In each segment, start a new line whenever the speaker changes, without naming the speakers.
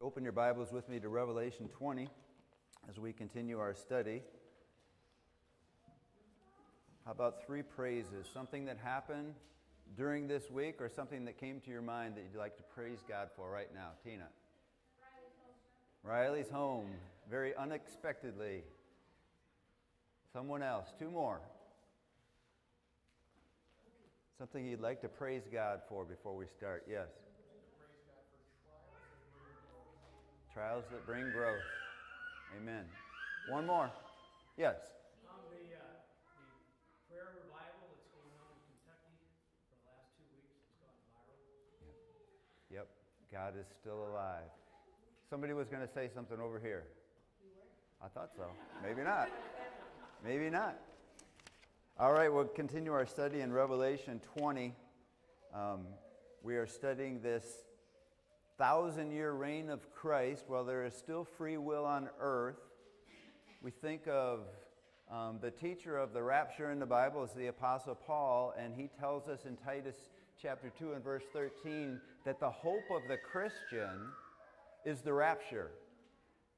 Open your Bibles with me to Revelation 20 as we continue our study. How about three praises? Something that happened during this week or something that came to your mind that you'd like to praise God for right now? Tina.
Riley's home.
Very unexpectedly. Someone else. Two more. Something you'd like to praise God for before we start. Yes. Trials that bring growth. Amen. One more. Yes.
The, the prayer revival that's going on in Kentucky for the last two weeks, it's gone viral.
Yep. God is still alive. Somebody was going to say something over here. I thought so. Maybe not. Maybe not. All right, we'll continue our study in Revelation 20. Um, we are studying this thousand year reign of Christ, while there is still free will on earth, we think of um, the teacher of the rapture in the Bible is the Apostle Paul, and he tells us in Titus chapter 2 and verse 13 that the hope of the Christian is the rapture.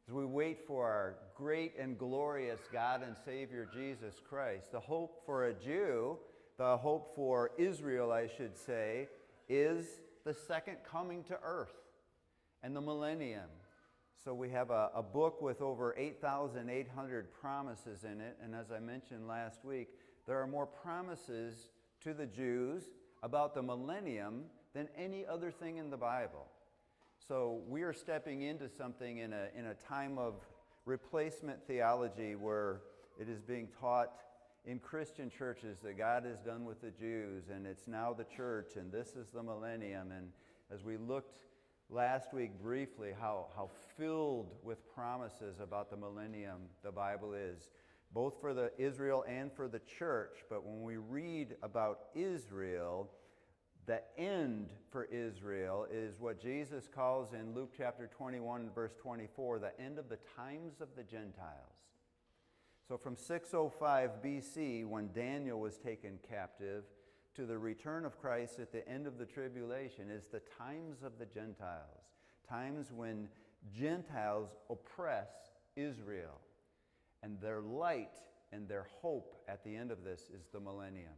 As we wait for our great and glorious God and Savior Jesus Christ, the hope for a Jew, the hope for Israel, I should say, is the second coming to earth and the millennium. So we have a, a book with over 8,800 promises in it. And as I mentioned last week, there are more promises to the Jews about the millennium than any other thing in the Bible. So we are stepping into something in a, in a time of replacement theology where it is being taught in Christian churches that God is done with the Jews and it's now the church and this is the millennium. And as we looked last week briefly how, how filled with promises about the millennium the Bible is, both for the Israel and for the church. But when we read about Israel, the end for Israel is what Jesus calls in Luke chapter 21, verse 24, the end of the times of the Gentiles. So from 605 BC, when Daniel was taken captive, to the return of Christ at the end of the tribulation is the times of the Gentiles, times when Gentiles oppress Israel. And their light and their hope at the end of this is the millennium,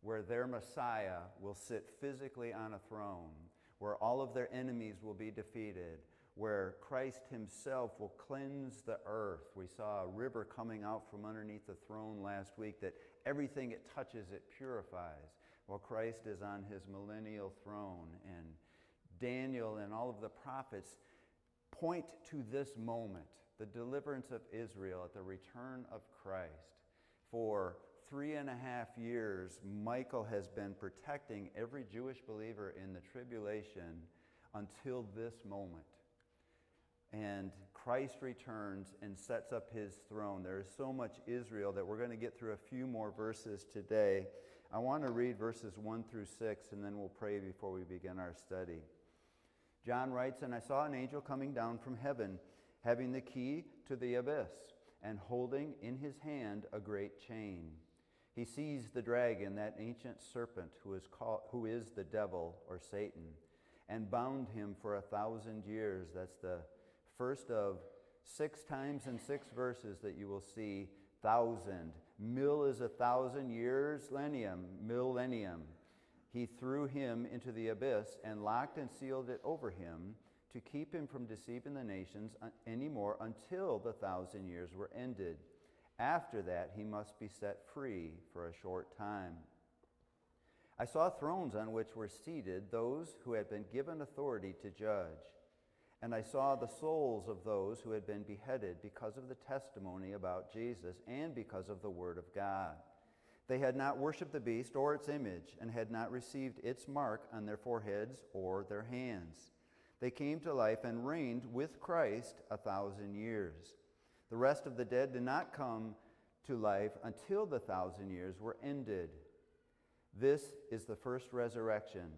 where their Messiah will sit physically on a throne, where all of their enemies will be defeated, where Christ Himself will cleanse the earth. We saw a river coming out from underneath the throne last week that everything it touches it purifies. While Christ is on His millennial throne, and Daniel and all of the prophets point to this moment the deliverance of Israel at the return of Christ. For three and a half years, Michael has been protecting every Jewish believer in the tribulation until this moment and Christ returns and sets up his throne. There is so much Israel that we're going to get through a few more verses today. I want to read verses 1 through 6, and then we'll pray before we begin our study. John writes, And I saw an angel coming down from heaven, having the key to the abyss, and holding in his hand a great chain. He seized the dragon, that ancient serpent who is, called, who is the devil or Satan, and bound him for a thousand years. That's the first of six times in six verses that you will see thousand. Mil is a thousand years, lenium, millennium. He threw him into the abyss and locked and sealed it over him to keep him from deceiving the nations uh, anymore until the thousand years were ended. After that, he must be set free for a short time. I saw thrones on which were seated those who had been given authority to judge. And I saw the souls of those who had been beheaded because of the testimony about Jesus and because of the Word of God. They had not worshiped the beast or its image, and had not received its mark on their foreheads or their hands. They came to life and reigned with Christ a thousand years. The rest of the dead did not come to life until the thousand years were ended. This is the first resurrection.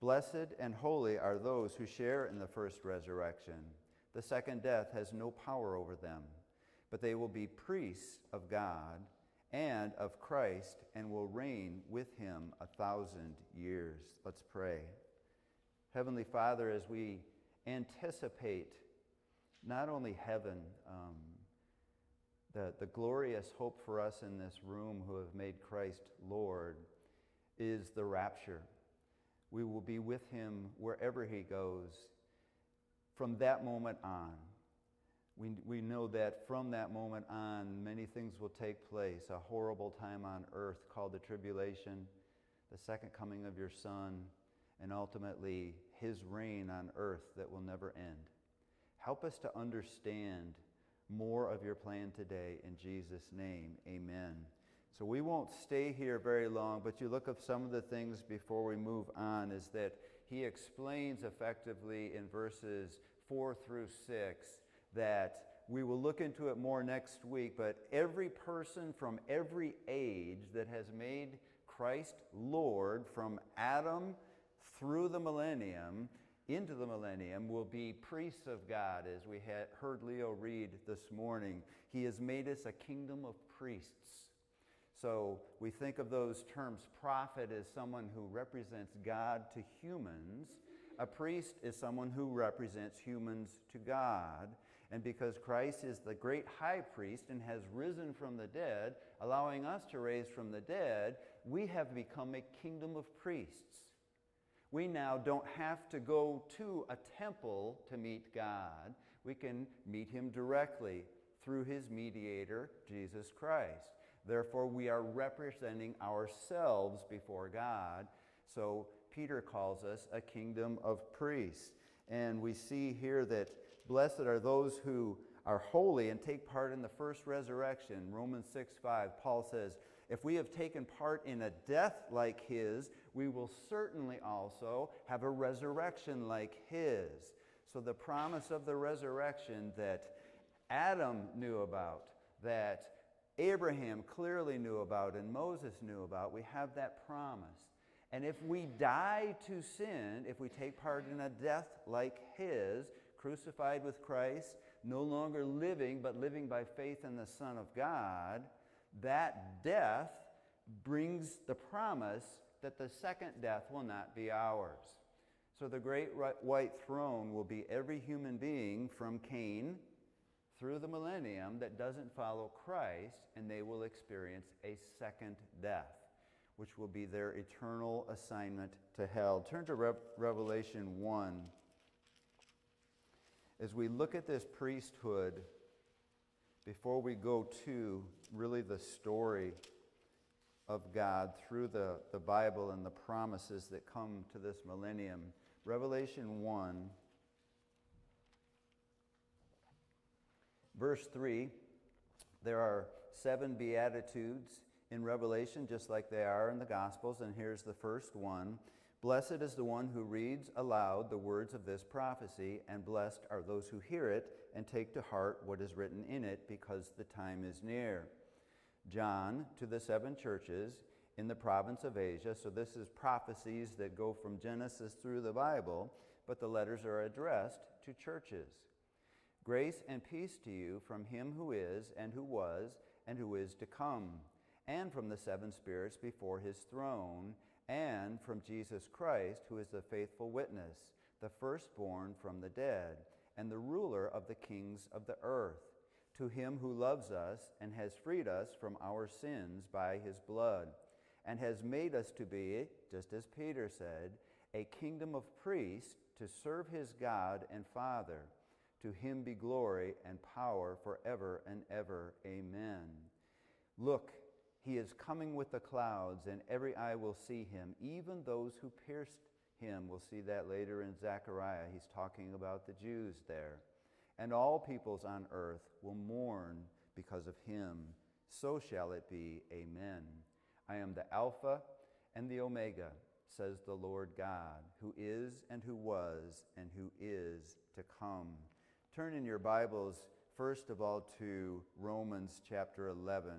Blessed and holy are those who share in the first resurrection. The second death has no power over them, but they will be priests of God and of Christ and will reign with him a thousand years. Let's pray. Heavenly Father, as we anticipate not only heaven, um, the, the glorious hope for us in this room who have made Christ Lord is the rapture. We will be with him wherever he goes from that moment on. We, we know that from that moment on, many things will take place. A horrible time on earth called the tribulation, the second coming of your Son, and ultimately his reign on earth that will never end. Help us to understand more of your plan today. In Jesus' name, amen. So we won't stay here very long, but you look at some of the things before we move on, is that he explains effectively in verses 4 through 6 that we will look into it more next week, but every person from every age that has made Christ Lord from Adam through the millennium into the millennium will be priests of God, as we had heard Leo read this morning. He has made us a kingdom of priests. So we think of those terms prophet as someone who represents God to humans. A priest is someone who represents humans to God. And because Christ is the great high priest and has risen from the dead, allowing us to raise from the dead, we have become a kingdom of priests. We now don't have to go to a temple to meet God. We can meet him directly through his mediator, Jesus Christ. Therefore, we are representing ourselves before God. So, Peter calls us a kingdom of priests. And we see here that blessed are those who are holy and take part in the first resurrection. Romans 6 5, Paul says, If we have taken part in a death like his, we will certainly also have a resurrection like his. So, the promise of the resurrection that Adam knew about, that Abraham clearly knew about, and Moses knew about, we have that promise. And if we die to sin, if we take part in a death like his, crucified with Christ, no longer living, but living by faith in the Son of God, that death brings the promise that the second death will not be ours. So the great white throne will be every human being from Cain through the millennium that doesn't follow Christ, and they will experience a second death, which will be their eternal assignment to hell. Turn to Re- Revelation 1. As we look at this priesthood, before we go to really the story of God through the, the Bible and the promises that come to this millennium, Revelation 1 Verse 3 there are seven Beatitudes in Revelation, just like they are in the Gospels, and here's the first one Blessed is the one who reads aloud the words of this prophecy, and blessed are those who hear it and take to heart what is written in it, because the time is near. John to the seven churches in the province of Asia. So, this is prophecies that go from Genesis through the Bible, but the letters are addressed to churches. Grace and peace to you from him who is, and who was, and who is to come, and from the seven spirits before his throne, and from Jesus Christ, who is the faithful witness, the firstborn from the dead, and the ruler of the kings of the earth. To him who loves us and has freed us from our sins by his blood, and has made us to be, just as Peter said, a kingdom of priests to serve his God and Father. To him be glory and power forever and ever. Amen. Look, he is coming with the clouds, and every eye will see him, even those who pierced him. We'll see that later in Zechariah. He's talking about the Jews there. And all peoples on earth will mourn because of him. So shall it be. Amen. I am the Alpha and the Omega, says the Lord God, who is and who was and who is to come. Turn in your Bibles, first of all, to Romans chapter 11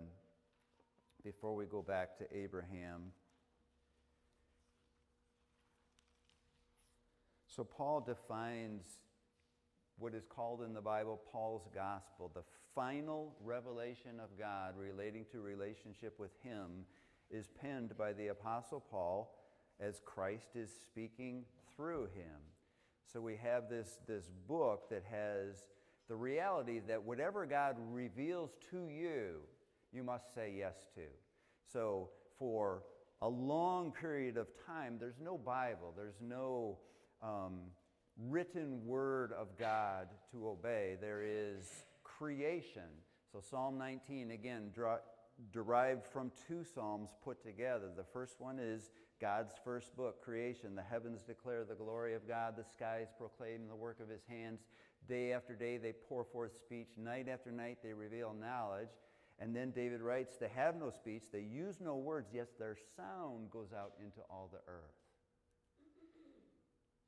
before we go back to Abraham. So, Paul defines what is called in the Bible Paul's gospel. The final revelation of God relating to relationship with Him is penned by the Apostle Paul as Christ is speaking through him. So we have this, this book that has the reality that whatever God reveals to you, you must say yes to. So for a long period of time, there's no Bible, there's no um, written word of God to obey. There is creation. So Psalm 19, again, derived from two Psalms put together. The first one is God's first book, creation. The heavens declare the glory of God, the skies proclaim the work of his hands. Day after day they pour forth speech, night after night they reveal knowledge. And then David writes, They have no speech, they use no words, yet their sound goes out into all the earth.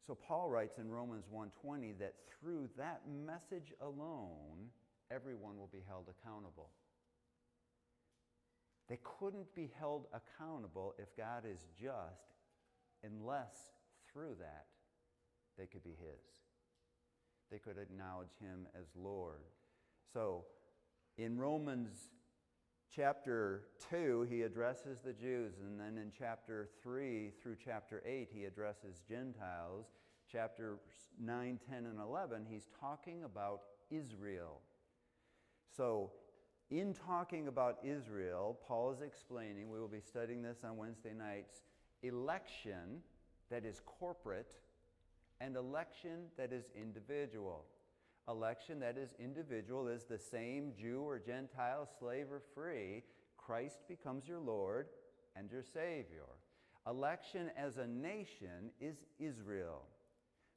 So Paul writes in Romans 1:20 that through that message alone everyone will be held accountable. They couldn't be held accountable if God is just unless through that they could be his. They could acknowledge him as Lord. So in Romans chapter 2, he addresses the Jews, and then in chapter 3 through chapter 8, he addresses Gentiles. Chapter 9, 10, and 11, he's talking about Israel. So, in talking about Israel, Paul is explaining, we will be studying this on Wednesday nights, election that is corporate and election that is individual. Election that is individual is the same Jew or Gentile, slave or free. Christ becomes your Lord and your Savior. Election as a nation is Israel.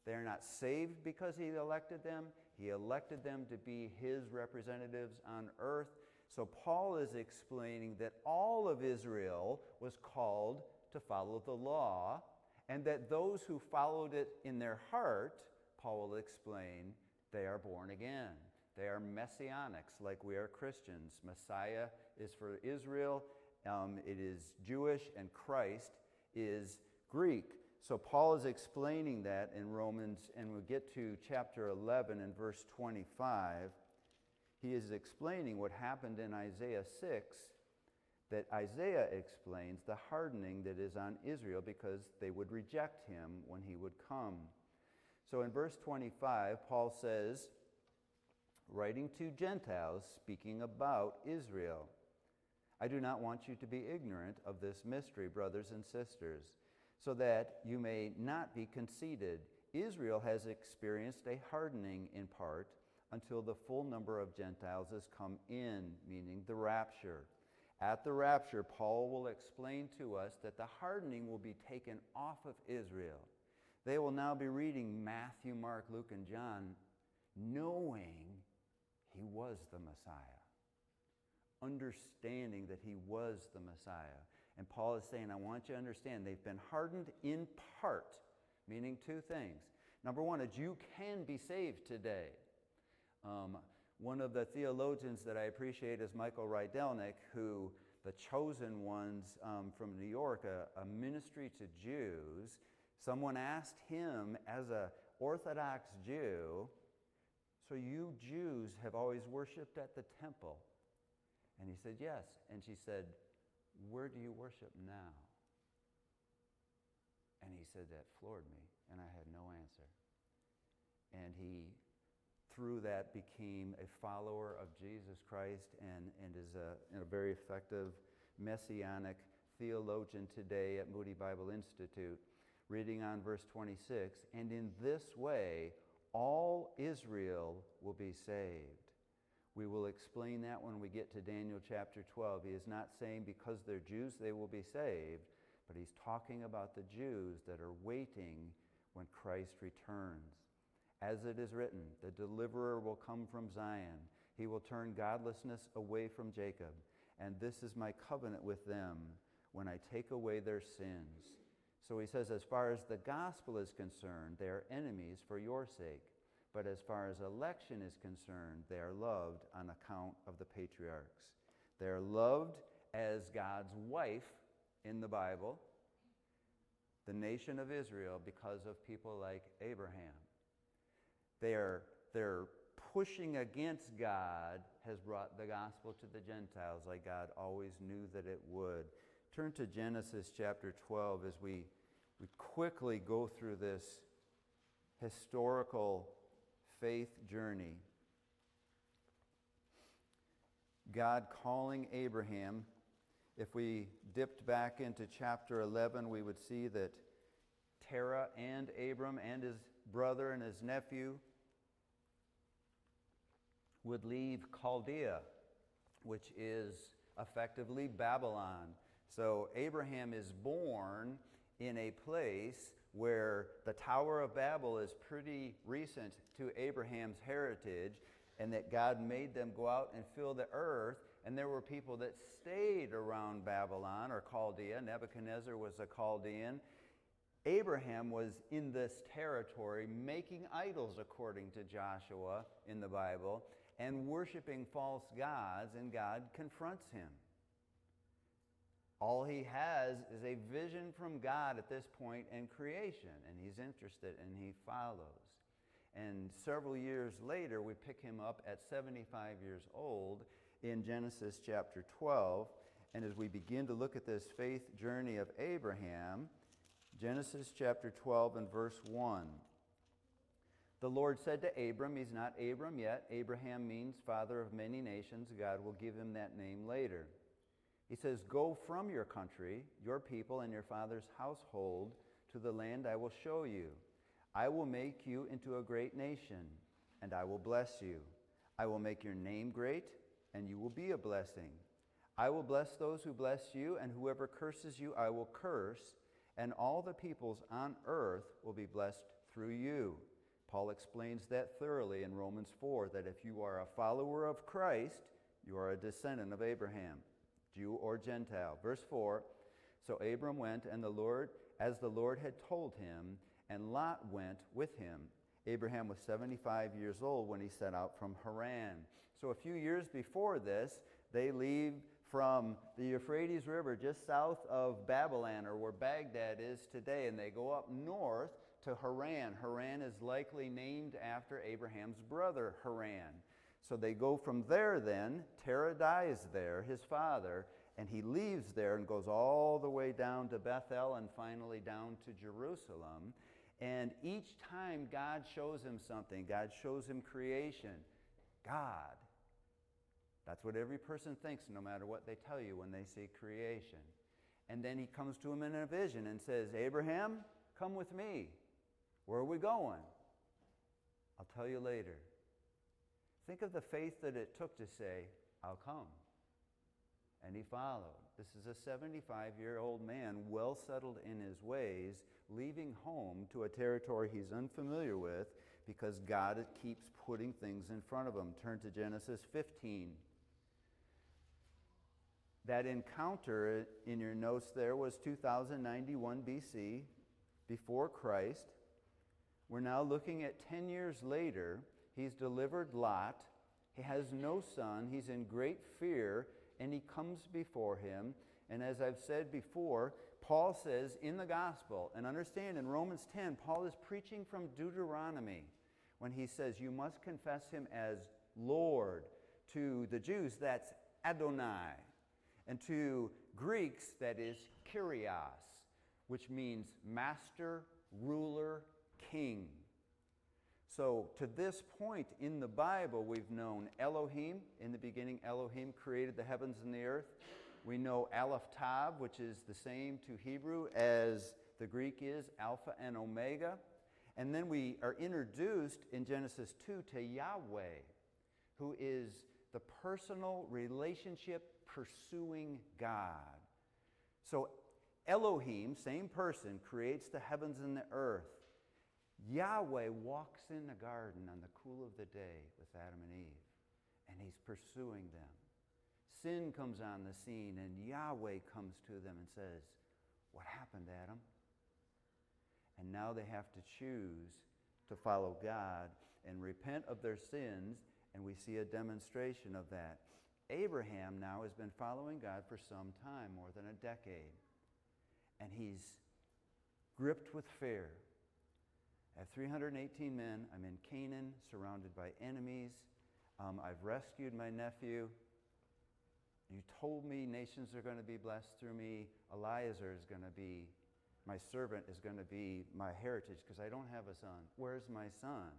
They are not saved because he elected them. He elected them to be his representatives on earth. So Paul is explaining that all of Israel was called to follow the law, and that those who followed it in their heart, Paul will explain, they are born again. They are messianics, like we are Christians. Messiah is for Israel, um, it is Jewish, and Christ is Greek. So Paul is explaining that in Romans, and we get to chapter 11 and verse 25. He is explaining what happened in Isaiah 6 that Isaiah explains the hardening that is on Israel because they would reject him when he would come. So in verse 25, Paul says, writing to Gentiles, speaking about Israel, I do not want you to be ignorant of this mystery, brothers and sisters, so that you may not be conceited. Israel has experienced a hardening in part until the full number of Gentiles has come in, meaning the rapture. At the rapture, Paul will explain to us that the hardening will be taken off of Israel. They will now be reading Matthew, Mark, Luke, and John, knowing he was the Messiah, understanding that he was the Messiah. And Paul is saying, I want you to understand they've been hardened in part, meaning two things. Number one, a Jew can be saved today. Um, one of the theologians that I appreciate is Michael Rydelnik, who, the chosen ones um, from New York, a, a ministry to Jews, someone asked him as an Orthodox Jew, So you Jews have always worshiped at the temple? And he said, Yes. And she said, Where do you worship now? And he said, That floored me, and I had no answer. And he through that became a follower of Jesus Christ and, and is a, a very effective messianic theologian today at Moody Bible Institute. Reading on verse 26, and in this way all Israel will be saved. We will explain that when we get to Daniel chapter 12. He is not saying because they're Jews they will be saved, but he's talking about the Jews that are waiting when Christ returns. As it is written, the deliverer will come from Zion. He will turn godlessness away from Jacob. And this is my covenant with them when I take away their sins. So he says, as far as the gospel is concerned, they are enemies for your sake. But as far as election is concerned, they are loved on account of the patriarchs. They are loved as God's wife in the Bible, the nation of Israel, because of people like Abraham. They're, they're pushing against God has brought the gospel to the Gentiles like God always knew that it would. Turn to Genesis chapter 12 as we, we quickly go through this historical faith journey. God calling Abraham. If we dipped back into chapter 11, we would see that Terah and Abram and his brother and his nephew would leave Chaldea, which is effectively Babylon. So Abraham is born in a place where the Tower of Babel is pretty recent to Abraham's heritage, and that God made them go out and fill the earth. And there were people that stayed around Babylon or Chaldea. Nebuchadnezzar was a Chaldean. Abraham was in this territory making idols, according to Joshua in the Bible, and worshiping false gods, and God confronts him. All he has is a vision from God at this point in creation, and he's interested and he follows. And several years later, we pick him up at 75 years old in Genesis chapter 12. And as we begin to look at this faith journey of Abraham, Genesis chapter 12 and verse 1. The Lord said to Abram, he's not Abram yet. Abraham means father of many nations. God will give him that name later. He says, Go from your country, your people, and your father's household to the land I will show you. I will make you into a great nation, and I will bless you. I will make your name great, and you will be a blessing. I will bless those who bless you, and whoever curses you, I will curse, and all the peoples on earth will be blessed through you. Paul explains that thoroughly in Romans 4 that if you are a follower of Christ, you are a descendant of Abraham. Jew or Gentile. Verse 4 So Abram went, and the Lord, as the Lord had told him, and Lot went with him. Abraham was 75 years old when he set out from Haran. So a few years before this, they leave from the Euphrates River just south of Babylon, or where Baghdad is today, and they go up north to Haran. Haran is likely named after Abraham's brother, Haran. So they go from there then. Terah dies there, his father, and he leaves there and goes all the way down to Bethel and finally down to Jerusalem. And each time God shows him something, God shows him creation. God. That's what every person thinks, no matter what they tell you when they see creation. And then he comes to him in a vision and says, Abraham, come with me. Where are we going? I'll tell you later. Think of the faith that it took to say, I'll come. And he followed. This is a 75 year old man, well settled in his ways, leaving home to a territory he's unfamiliar with because God keeps putting things in front of him. Turn to Genesis 15. That encounter in your notes there was 2091 BC, before Christ. We're now looking at 10 years later He's delivered Lot. He has no son. He's in great fear, and he comes before him. And as I've said before, Paul says in the gospel, and understand in Romans 10, Paul is preaching from Deuteronomy when he says, You must confess him as Lord. To the Jews, that's Adonai. And to Greeks, that is Kyrios, which means master, ruler, king. So, to this point in the Bible, we've known Elohim. In the beginning, Elohim created the heavens and the earth. We know Aleph Tav, which is the same to Hebrew as the Greek is, Alpha and Omega. And then we are introduced in Genesis 2 to Yahweh, who is the personal relationship pursuing God. So, Elohim, same person, creates the heavens and the earth. Yahweh walks in the garden on the cool of the day with Adam and Eve, and he's pursuing them. Sin comes on the scene, and Yahweh comes to them and says, What happened, Adam? And now they have to choose to follow God and repent of their sins, and we see a demonstration of that. Abraham now has been following God for some time, more than a decade, and he's gripped with fear I have 318 men. I'm in Canaan, surrounded by enemies. Um, I've rescued my nephew. You told me nations are going to be blessed through me. Eliezer is going to be my servant is going to be my heritage because I don't have a son. Where's my son?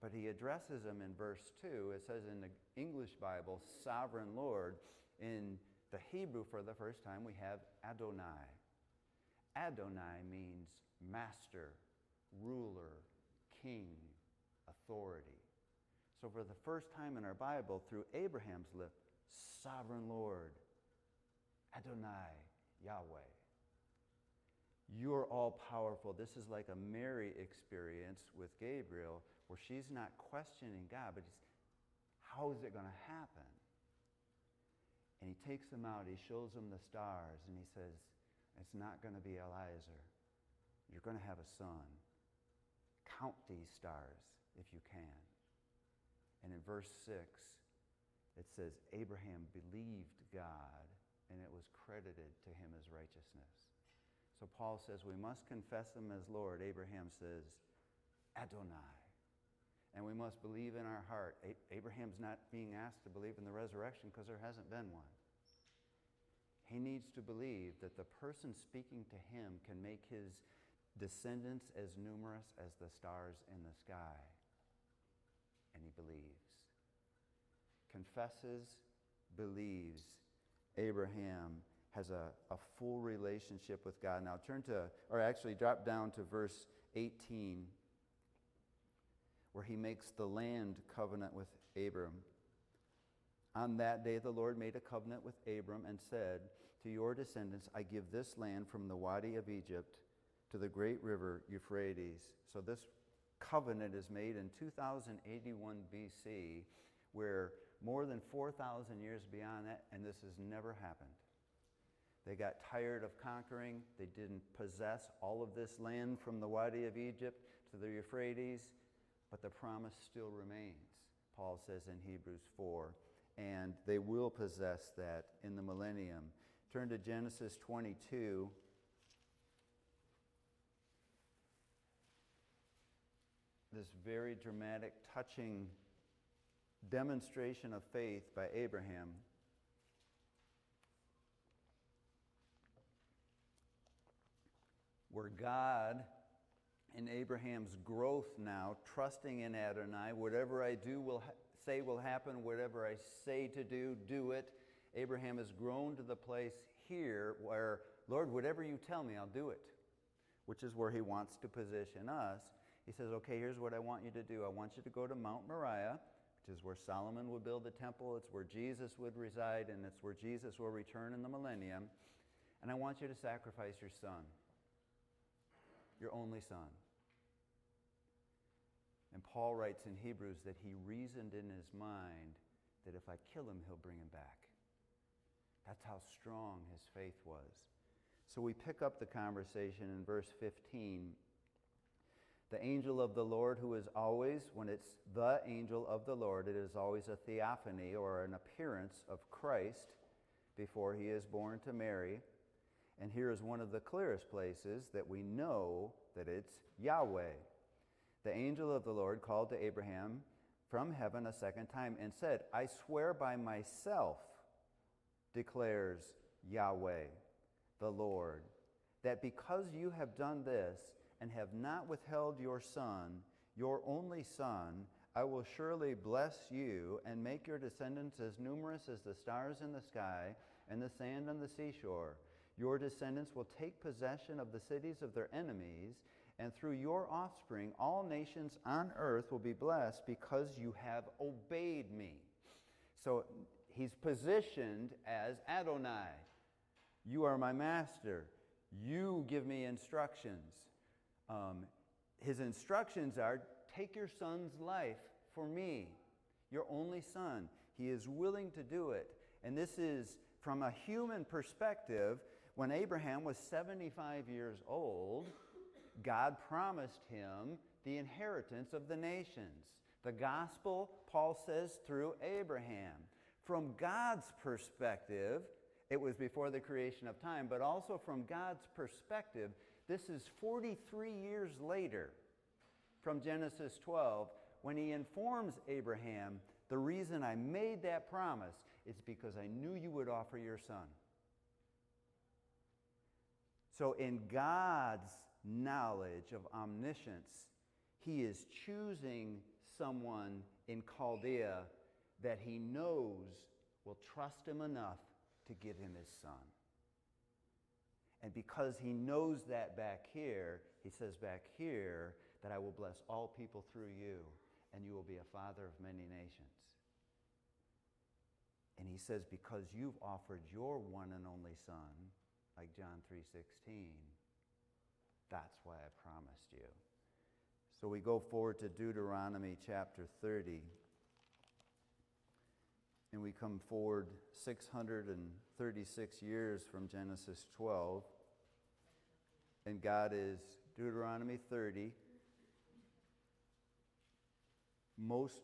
But he addresses him in verse 2. It says in the English Bible, sovereign Lord. In the Hebrew, for the first time, we have Adonai. Adonai means master, ruler, king, authority. So, for the first time in our Bible, through Abraham's lips, sovereign Lord, Adonai, Yahweh. You're all powerful. This is like a Mary experience with Gabriel where she's not questioning God, but he's, how is it going to happen? And he takes them out, he shows them the stars, and he says, It's not going to be Eliezer. You're going to have a son. Count these stars if you can. And in verse 6, it says, Abraham believed God, and it was credited to him as righteousness. So Paul says, We must confess him as Lord. Abraham says, Adonai. And we must believe in our heart. Abraham's not being asked to believe in the resurrection because there hasn't been one. He needs to believe that the person speaking to him can make his descendants as numerous as the stars in the sky. And he believes. Confesses, believes. Abraham has a, a full relationship with God. Now turn to, or actually drop down to verse 18 where he makes the land covenant with Abram. On that day, the Lord made a covenant with Abram and said, To your descendants, I give this land from the Wadi of Egypt to the great river Euphrates. So, this covenant is made in 2081 BC, where more than 4,000 years beyond that, and this has never happened. They got tired of conquering. They didn't possess all of this land from the Wadi of Egypt to the Euphrates but the promise still remains, Paul says in Hebrews 4. And they will possess that in the millennium. Turn to Genesis 22. This very dramatic, touching demonstration of faith by Abraham. Where God in Abraham's growth now, trusting in Adonai. Whatever I do will ha- say will happen. Whatever I say to do, do it. Abraham has grown to the place here where, Lord, whatever you tell me, I'll do it, which is where he wants to position us. He says, Okay, here's what I want you to do. I want you to go to Mount Moriah, which is where Solomon would build the temple, it's where Jesus would reside, and it's where Jesus will return in the millennium. And I want you to sacrifice your son, your only son. And Paul writes in Hebrews that he reasoned in his mind that if I kill him, he'll bring him back. That's how strong his faith was. So we pick up the conversation in verse 15. The angel of the Lord, who is always, when it's the angel of the Lord, it is always a theophany or an appearance of Christ before he is born to Mary. And here is one of the clearest places that we know that it's Yahweh the angel of the Lord called to Abraham from heaven a second time and said, I swear by myself, declares Yahweh, the Lord, that because you have done this and have not withheld your son, your only son, I will surely bless you and make your descendants as numerous as the stars in the sky and the sand on the seashore. Your descendants will take possession of the cities of their enemies and through your offspring, all nations on earth will be blessed because you have obeyed me. So he's positioned as Adonai. You are my master. You give me instructions. Um, his instructions are take your son's life for me, your only son. He is willing to do it. And this is, from a human perspective, when Abraham was 75 years old God promised him the inheritance of the nations. The gospel, Paul says, through Abraham. From God's perspective, it was before the creation of time, but also from God's perspective, this is 43 years later from Genesis 12 when he informs Abraham, the reason I made that promise is because I knew you would offer your son. So, in God's knowledge of omniscience, He is choosing someone in Chaldea that He knows will trust Him enough to give Him His Son. And because He knows that back here, He says back here that I will bless all people through you, and you will be a father of many nations. And he says, because you've offered your one and only son, like John 3:16, that's why I promised you. So we go forward to Deuteronomy chapter 30. And we come forward 636 years from Genesis 12. And God is Deuteronomy 30. Most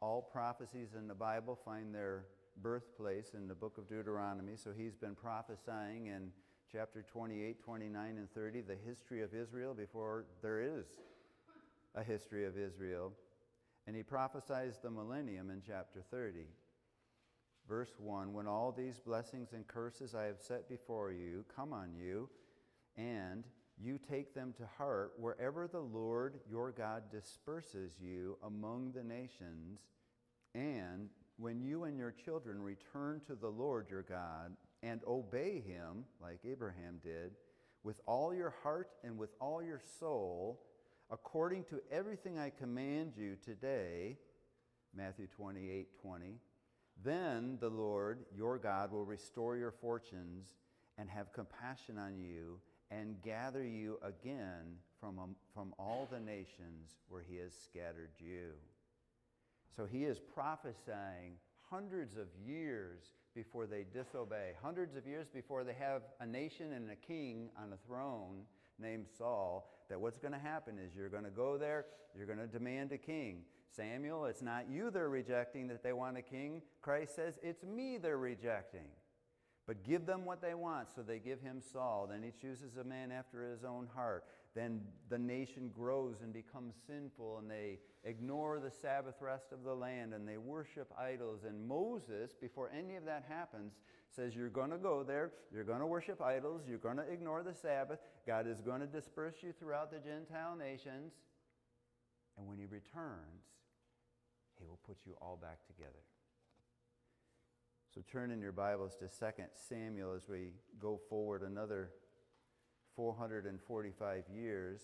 all prophecies in the Bible find their birthplace in the book of Deuteronomy. So he's been prophesying in chapter 28, 29, and 30 the history of Israel before there is a history of Israel. And he prophesies the millennium in chapter 30. Verse 1 When all these blessings and curses I have set before you come on you, and you take them to heart wherever the Lord your God disperses you among the nations, and when you and your children return to the Lord your God and obey him, like Abraham did, with all your heart and with all your soul, according to everything I command you today, Matthew 28 20, then the Lord your God will restore your fortunes and have compassion on you and gather you again from, from all the nations where he has scattered you. So he is prophesying hundreds of years before they disobey, hundreds of years before they have a nation and a king on a throne named Saul, that what's going to happen is you're going to go there, you're going to demand a king. Samuel, it's not you they're rejecting that they want a king. Christ says, it's me they're rejecting. But give them what they want, so they give him Saul. Then he chooses a man after his own heart. Then the nation grows and becomes sinful, and they ignore the Sabbath rest of the land, and they worship idols. And Moses, before any of that happens, says, You're going to go there, you're going to worship idols, you're going to ignore the Sabbath. God is going to disperse you throughout the Gentile nations. And when he returns, he will put you all back together. So turn in your Bibles to 2 Samuel as we go forward another 445 years.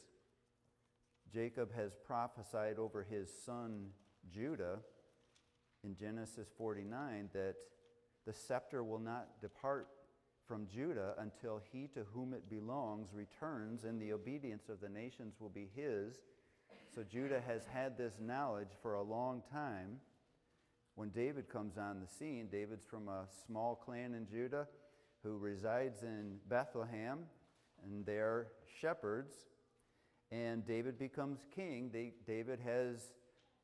Jacob has prophesied over his son Judah in Genesis 49 that the scepter will not depart from Judah until he to whom it belongs returns, and the obedience of the nations will be his. So Judah has had this knowledge for a long time when David comes on the scene, David's from a small clan in Judah who resides in Bethlehem, and they're shepherds. And David becomes king. David has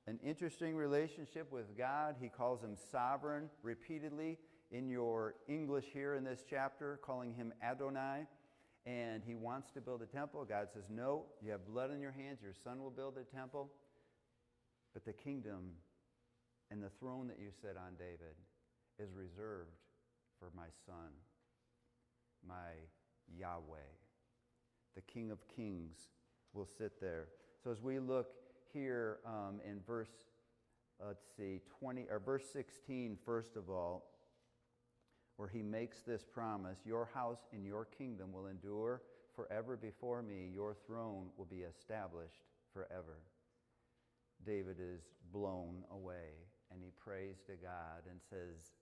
an interesting relationship with God. He calls him sovereign repeatedly in your English here in this chapter, calling him Adonai. And he wants to build a temple. God says, No, you have blood on your hands. Your son will build a temple. But the kingdom and the throne that you sit on, David, is reserved for my son, my Yahweh. The King of Kings will sit there. So as we look here um, in verse, let's see, 20 or verse 16, first of all, where he makes this promise Your house and your kingdom will endure forever before me, your throne will be established forever. David is blown away and he prays to God and says,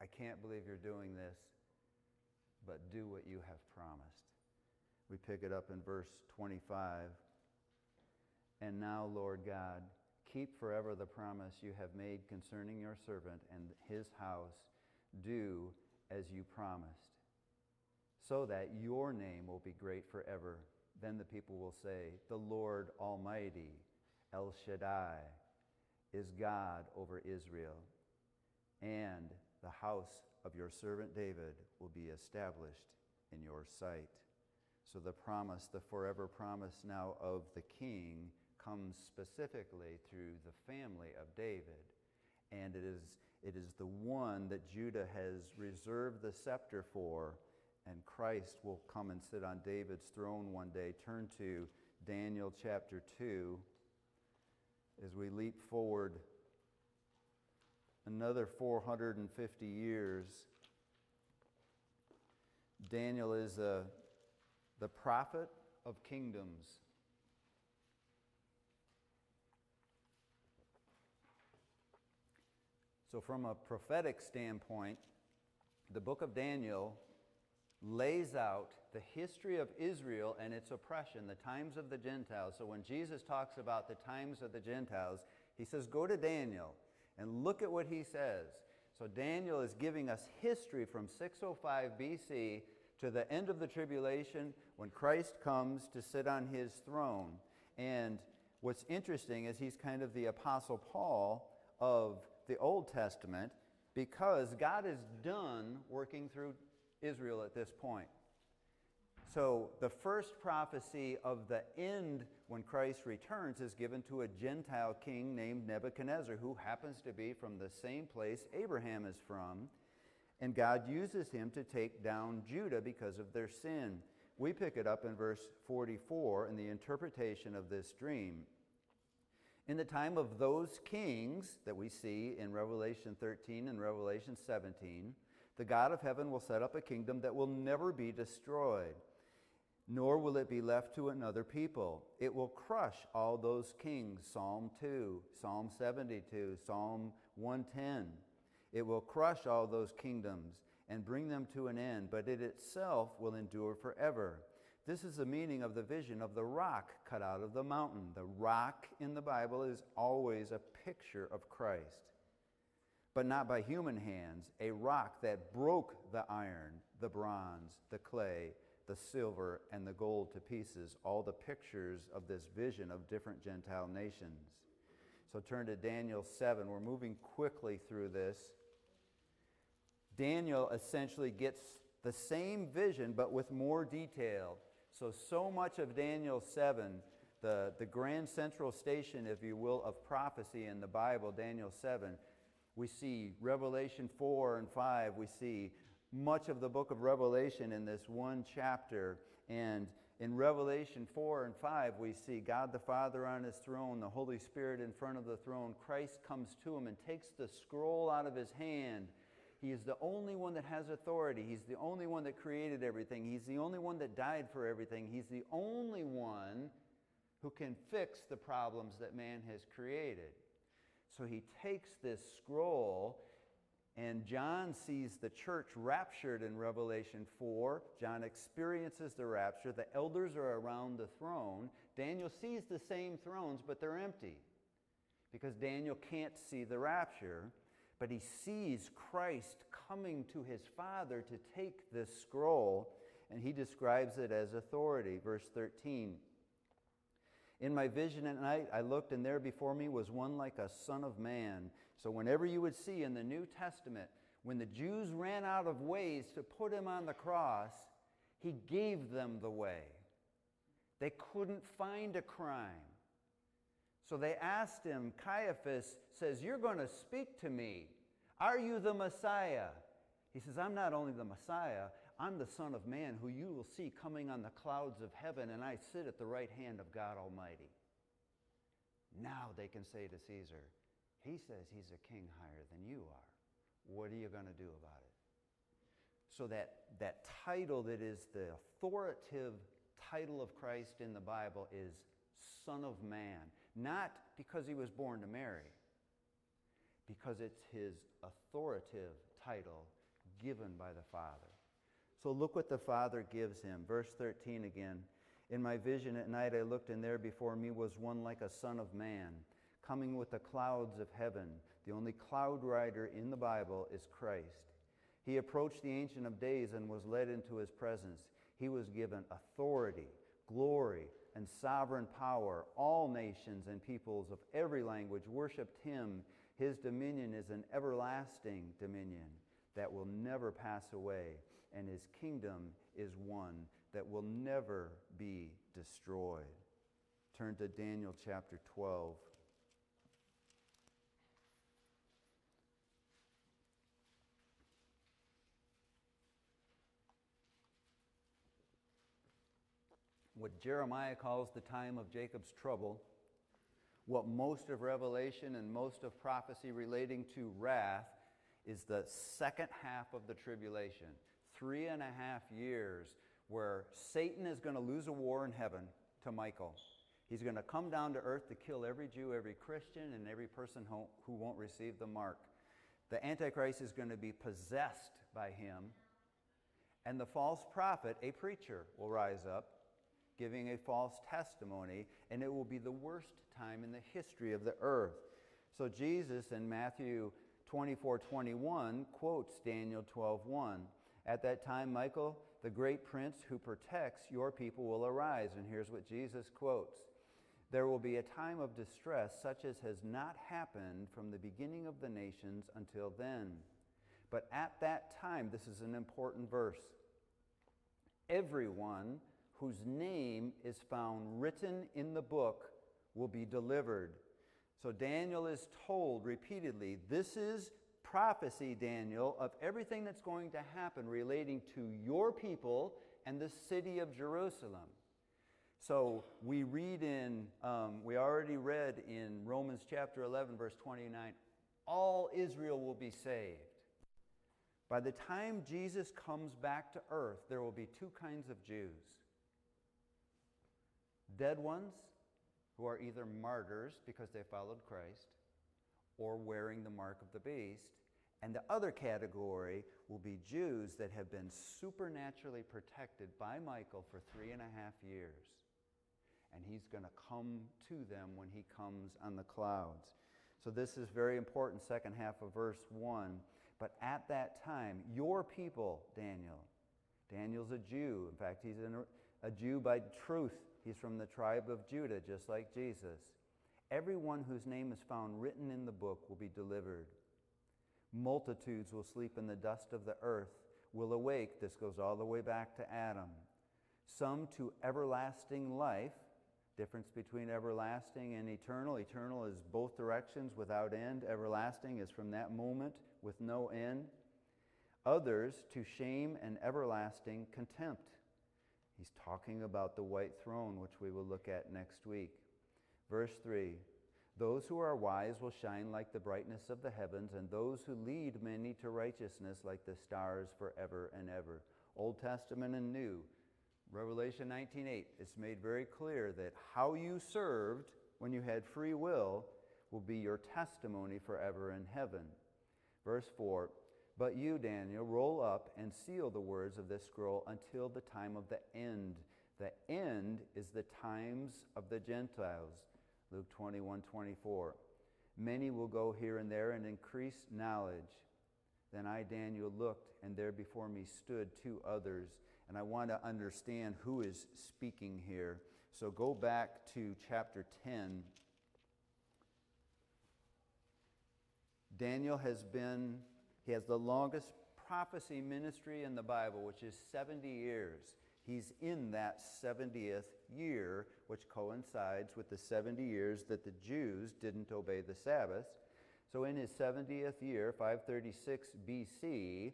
I can't believe you're doing this, but do what you have promised. We pick it up in verse 25. And now, Lord God, keep forever the promise you have made concerning your servant and his house. Do as you promised, so that your name will be great forever. Then the people will say, The Lord Almighty, El Shaddai is God over Israel, and the house of your servant David will be established in your sight. So the promise, the forever promise now of the king, comes specifically through the family of David. And it is, it is the one that Judah has reserved the scepter for, and Christ will come and sit on David's throne one day. Turn to Daniel chapter 2 as we leap forward another 450 years. Daniel is a, the prophet of kingdoms. So, from a prophetic standpoint, the book of Daniel lays out the history of Israel and its oppression, the times of the Gentiles. So, when Jesus talks about the times of the Gentiles, he says, Go to Daniel and look at what he says. So, Daniel is giving us history from 605 BC to the end of the tribulation when Christ comes to sit on his throne. And what's interesting is he's kind of the Apostle Paul of the Old Testament because God is done working through Israel at this point. So the first prophecy of the end when Christ returns is given to a Gentile king named Nebuchadnezzar, who happens to be from the same place Abraham is from. And God uses him to take down Judah because of their sin. We pick it up in verse 44 in the interpretation of this dream. In the time of those kings that we see in Revelation 13 and Revelation 17, the God of heaven will set up a kingdom that will never be destroyed, nor will it be left to another people. It will crush all those kings. Psalm 2, Psalm 72, Psalm 110. It will crush all those kingdoms and bring them to an end, but it itself will endure forever. This is the meaning of the vision of the rock cut out of the mountain. The rock in the Bible is always a picture of Christ, but not by human hands. A rock that broke the iron, the bronze, the clay, the silver, and the gold to pieces. All the pictures of this vision of different Gentile nations. So turn to Daniel 7. We're moving quickly through this. Daniel essentially gets the same vision, but with more detail. So, so much of Daniel 7, the, the grand central station, if you will, of prophecy in the Bible, Daniel 7, we see Revelation 4 and 5, we see much of the book of Revelation in this one chapter. And in Revelation 4 and 5, we see God the Father on his throne, the Holy Spirit in front of the throne. Christ comes to him and takes the scroll out of his hand he is the only one that has authority. He's the only one that created everything. He's the only one that died for everything. He's the only one who can fix the problems that man has created. So he takes this scroll, and John sees the church raptured in Revelation 4. John experiences the rapture. The elders are around the throne. Daniel sees the same thrones, but they're empty because Daniel can't see the rapture but he sees Christ coming to his Father to take this scroll, and he describes it as authority. Verse 13 In my vision at night, I looked, and there before me was one like a son of man. So, whenever you would see in the New Testament, when the Jews ran out of ways to put him on the cross, he gave them the way. They couldn't find a crime. So they asked him, Caiaphas says, You're going to speak to me. Are you the Messiah? He says, I'm not only the Messiah, I'm the Son of Man who you will see coming on the clouds of heaven, and I sit at the right hand of God Almighty. Now they can say to Caesar, He says he's a king higher than you are. What are you going to do about it? So that, that title that is the authoritative title of Christ in the Bible is Son of Man not because he was born to Mary, because it's his authoritative title given by the Father. So look what the Father gives him. Verse 13 again. In my vision at night I looked, and there before me was one like a son of man, coming with the clouds of heaven. The only cloud rider in the Bible is Christ. He approached the Ancient of Days and was led into his presence. He was given authority, glory, and sovereign power. All nations and peoples of every language worshiped him. His dominion is an everlasting dominion that will never pass away, and his kingdom is one that will never be destroyed. Turn to Daniel chapter 12. what Jeremiah calls the time of Jacob's trouble, what most of Revelation and most of prophecy relating to wrath is the second half of the tribulation. Three and a half years where Satan is going to lose a war in heaven to Michael. He's going to come down to earth to kill every Jew, every Christian, and every person who, who won't receive the mark. The Antichrist is going to be possessed by him. And the false prophet, a preacher, will rise up giving a false testimony, and it will be the worst time in the history of the earth. So Jesus in Matthew 24 21 quotes Daniel 12 1. At that time, Michael, the great prince who protects your people, will arise. And here's what Jesus quotes There will be a time of distress such as has not happened from the beginning of the nations until then. But at that time, this is an important verse, everyone whose name is found written in the book will be delivered. So Daniel is told repeatedly, This is prophecy, Daniel, of everything that's going to happen relating to your people and the city of Jerusalem. So we read in, um, we already read in Romans chapter 11, verse 29, all Israel will be saved. By the time Jesus comes back to earth, there will be two kinds of Jews dead ones who are either martyrs because they followed Christ or wearing the mark of the beast. And the other category will be Jews that have been supernaturally protected by Michael for three and a half years. And he's going to come to them when he comes on the clouds. So, this is very important, second half of verse 1. But at that time, your people, Daniel, Daniel's a Jew. In fact, he's a Jew by truth He's from the tribe of Judah, just like Jesus. Everyone whose name is found written in the book will be delivered. Multitudes will sleep in the dust of the earth, will awake. This goes all the way back to Adam. Some to everlasting life. Difference between everlasting and eternal. Eternal is both directions without end. Everlasting is from that moment with no end. Others to shame and everlasting contempt. He's talking about the white throne, which we will look at next week. Verse 3 Those who are wise will shine like the brightness of the heavens, and those who lead many to righteousness like the stars forever and ever. Old Testament and New. Revelation 19:8 it's made very clear that how you served when you had free will will be your testimony forever in heaven. Verse 4 but you, Daniel, roll up and seal the words of this scroll until the time of the end. The end is the times of the Gentiles. Luke 21 24. Many will go here and there and increase knowledge. Then I, Daniel, looked, and there before me stood two others. And I want to understand who is speaking here. So go back to chapter 10. Daniel has been he has the longest prophecy ministry in the Bible, which is 70 years. He's in that 70th year, which coincides with the 70 years that the Jews didn't obey the Sabbath. So in his 70th year, 536 BC,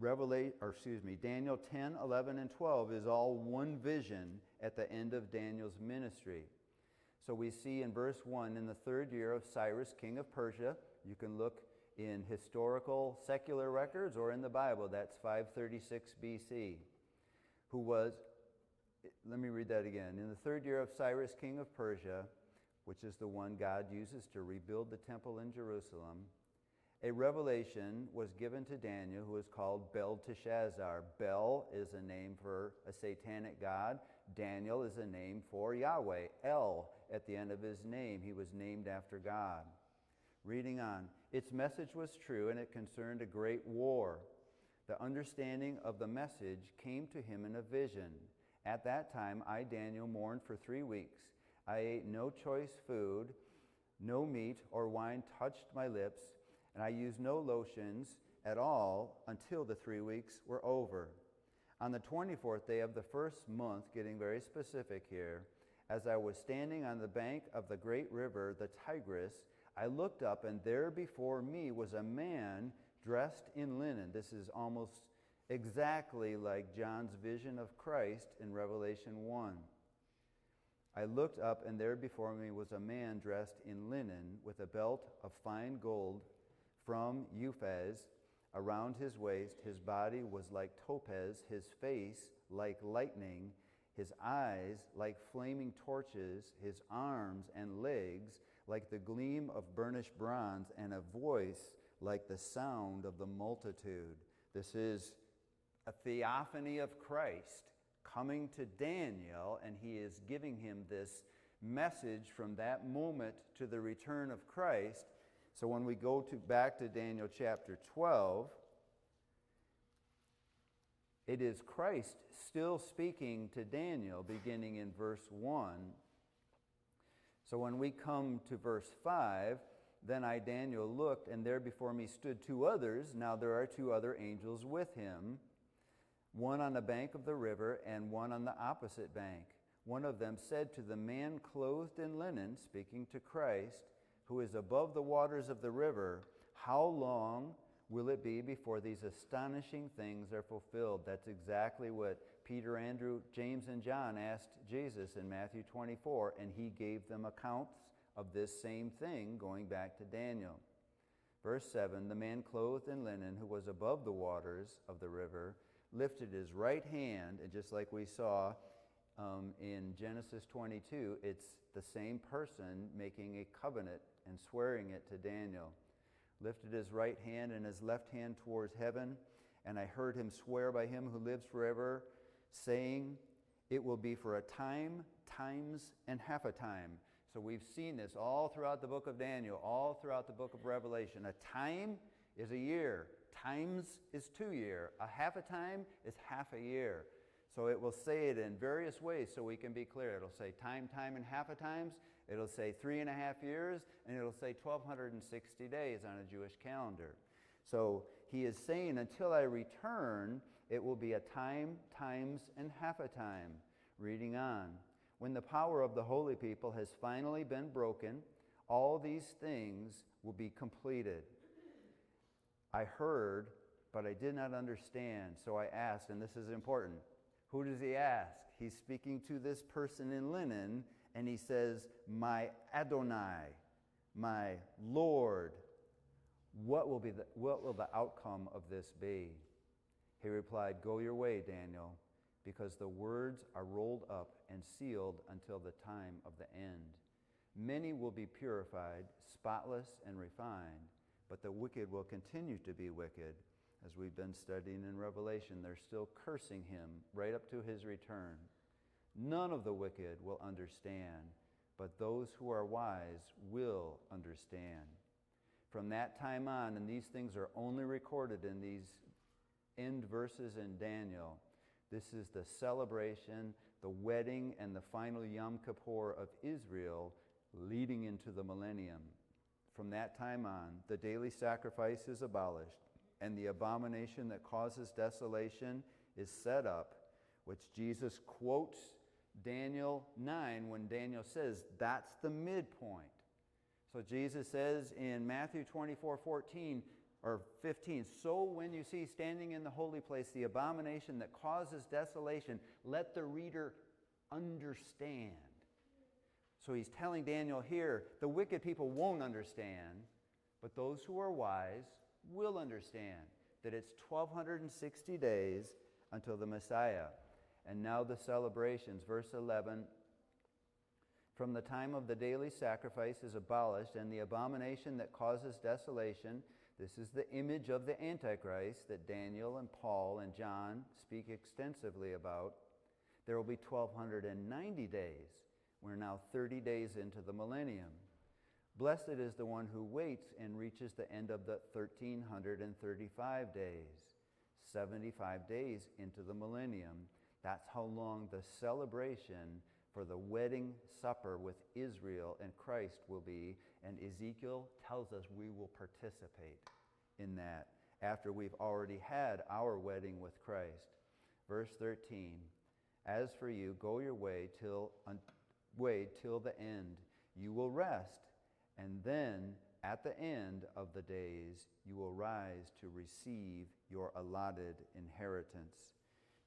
Revelation, or excuse me, Daniel 10, 11, and 12 is all one vision at the end of Daniel's ministry. So we see in verse 1, in the third year of Cyrus, king of Persia, you can look in historical secular records or in the Bible. That's 536 BC. Who was, let me read that again. In the third year of Cyrus, king of Persia, which is the one God uses to rebuild the temple in Jerusalem, a revelation was given to Daniel who is called Belteshazzar. Bel is a name for a satanic god. Daniel is a name for Yahweh. El at the end of his name. He was named after God. Reading on. Its message was true and it concerned a great war. The understanding of the message came to him in a vision. At that time, I, Daniel, mourned for three weeks. I ate no choice food, no meat or wine touched my lips, and I used no lotions at all until the three weeks were over. On the 24th day of the first month, getting very specific here, as I was standing on the bank of the great river, the Tigris, I looked up, and there before me was a man dressed in linen. This is almost exactly like John's vision of Christ in Revelation 1. I looked up, and there before me was a man dressed in linen, with a belt of fine gold from Uphaz around his waist. His body was like topaz, his face like lightning, his eyes like flaming torches, his arms and legs like the gleam of burnished bronze, and a voice like the sound of the multitude. This is a theophany of Christ coming to Daniel, and he is giving him this message from that moment to the return of Christ. So when we go to, back to Daniel chapter 12, it is Christ still speaking to Daniel beginning in verse 1. So when we come to verse 5, then I, Daniel, looked, and there before me stood two others. Now there are two other angels with him one on the bank of the river and one on the opposite bank. One of them said to the man clothed in linen, speaking to Christ, who is above the waters of the river, How long will it be before these astonishing things are fulfilled? That's exactly what Peter, Andrew, James, and John asked Jesus in Matthew 24, and he gave them accounts of this same thing going back to Daniel. Verse 7 The man clothed in linen, who was above the waters of the river, lifted his right hand, and just like we saw um, in Genesis 22, it's the same person making a covenant and swearing it to Daniel. Lifted his right hand and his left hand towards heaven, and I heard him swear by him who lives forever, saying, It will be for a time, times, and half a time. So we've seen this all throughout the book of Daniel, all throughout the book of Revelation. A time is a year, times is two year. A half a time is half a year. So it will say it in various ways so we can be clear. It'll say time, time, and half a times. It'll say three and a half years, and it'll say 1,260 days on a Jewish calendar. So he is saying, until I return, it will be a time, times, and half a time. Reading on. When the power of the holy people has finally been broken, all these things will be completed. I heard, but I did not understand. So I asked, and this is important. Who does he ask? He's speaking to this person in linen, and he says, My Adonai, my Lord, what will, be the, what will the outcome of this be? He replied, Go your way, Daniel, because the words are rolled up and sealed until the time of the end. Many will be purified, spotless, and refined but the wicked will continue to be wicked. As we've been studying in Revelation, they're still cursing him right up to his return. None of the wicked will understand, but those who are wise will understand. From that time on, and these things are only recorded in these end verses in Daniel, this is the celebration, the wedding, and the final Yom Kippur of Israel leading into the millennium. From that time on, the daily sacrifice is abolished, and the abomination that causes desolation is set up, which Jesus quotes Daniel 9 when Daniel says that's the midpoint. So Jesus says in Matthew 24 14 or 15, So when you see standing in the holy place the abomination that causes desolation, let the reader understand. So he's telling Daniel here the wicked people won't understand, but those who are wise will understand that it's 1260 days until the Messiah. And now the celebrations. Verse 11 From the time of the daily sacrifice is abolished, and the abomination that causes desolation. This is the image of the Antichrist that Daniel and Paul and John speak extensively about. There will be 1290 days we're now 30 days into the millennium. Blessed is the one who waits and reaches the end of the 1335 days, 75 days into the millennium. That's how long the celebration for the wedding supper with Israel and Christ will be. And Ezekiel tells us we will participate in that after we've already had our wedding with Christ. Verse 13 As for you, go your way till Wait till the end. You will rest, and then at the end of the days, you will rise to receive your allotted inheritance.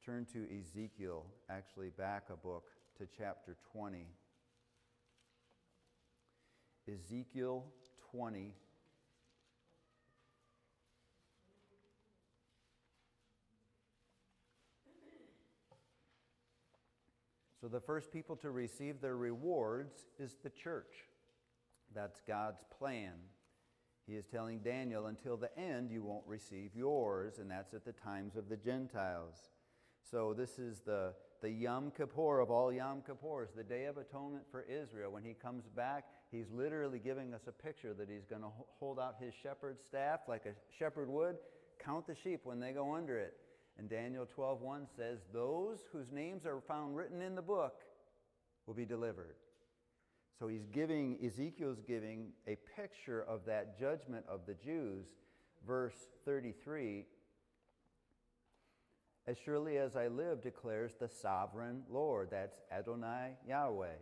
Turn to Ezekiel, actually back a book to chapter 20. Ezekiel 20, So, the first people to receive their rewards is the church. That's God's plan. He is telling Daniel, until the end, you won't receive yours, and that's at the times of the Gentiles. So, this is the, the Yom Kippur of all Yom Kippurs, the Day of Atonement for Israel. When he comes back, he's literally giving us a picture that he's going to hold out his shepherd's staff like a shepherd would, count the sheep when they go under it. And Daniel 12:1 says, "Those whose names are found written in the book will be delivered." So he's giving Ezekiel's giving a picture of that judgment of the Jews. Verse 33 As surely as I live, declares the sovereign Lord. That's Adonai Yahweh.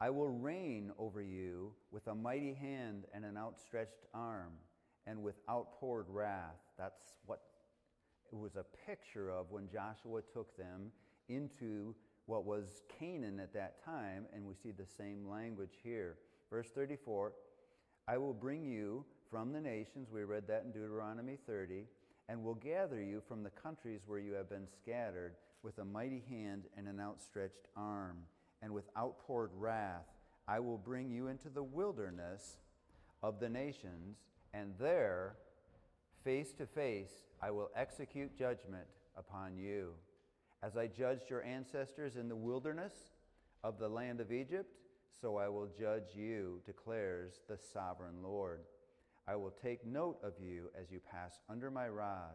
I will reign over you with a mighty hand and an outstretched arm and with outpoured wrath. That's what was a picture of when Joshua took them into what was Canaan at that time, and we see the same language here. Verse 34 I will bring you from the nations, we read that in Deuteronomy 30, and will gather you from the countries where you have been scattered with a mighty hand and an outstretched arm, and with outpoured wrath. I will bring you into the wilderness of the nations, and there, face to face, I will execute judgment upon you. As I judged your ancestors in the wilderness of the land of Egypt, so I will judge you, declares the sovereign Lord. I will take note of you as you pass under my rod.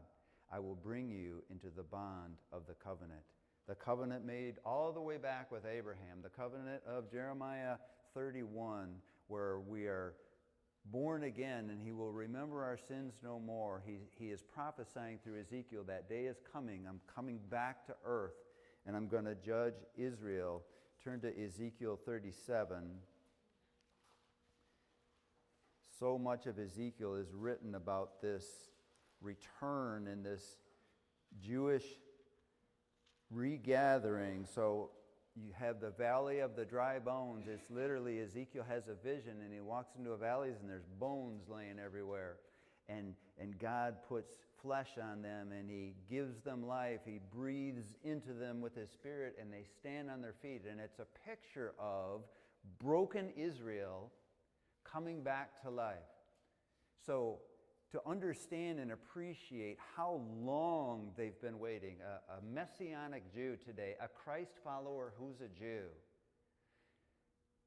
I will bring you into the bond of the covenant. The covenant made all the way back with Abraham, the covenant of Jeremiah 31, where we are born again and he will remember our sins no more. He, he is prophesying through Ezekiel that day is coming. I'm coming back to earth and I'm going to judge Israel. Turn to Ezekiel 37. So much of Ezekiel is written about this return and this Jewish regathering. So you have the valley of the dry bones. It's literally Ezekiel has a vision and he walks into a valley and there's bones laying everywhere. And, and God puts flesh on them and he gives them life. He breathes into them with his spirit and they stand on their feet. And it's a picture of broken Israel coming back to life. So to understand and appreciate how long they've been waiting. A, a, messianic Jew today, a Christ follower who's a Jew.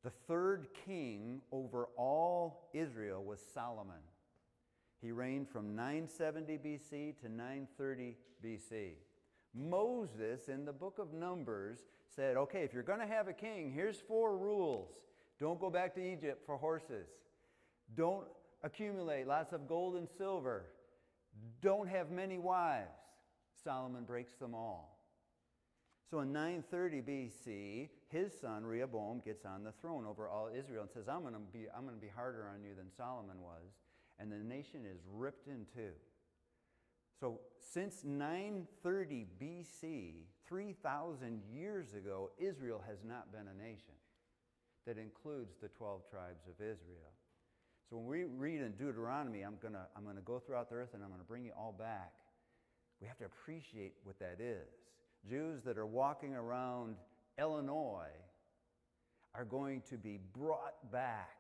The third king over all Israel was Solomon. He reigned from 970 BC to 930 BC. Moses, in the book of Numbers, said, okay, if you're going to have a king, here's four rules. Don't go back to Egypt for horses. Don't accumulate lots of gold and silver. Don't have many wives. Solomon breaks them all. So in 930 BC, his son Rehoboam gets on the throne over all Israel and says, I'm going to be, I'm going to be harder on you than Solomon was. And the nation is ripped in two. So since 930 BC, 3,000 years ago, Israel has not been a nation that includes the 12 tribes of Israel. So when we read in Deuteronomy, I'm going to I'm going to go throughout the earth and I'm going to bring you all back. We have to appreciate what that is. Jews that are walking around Illinois are going to be brought back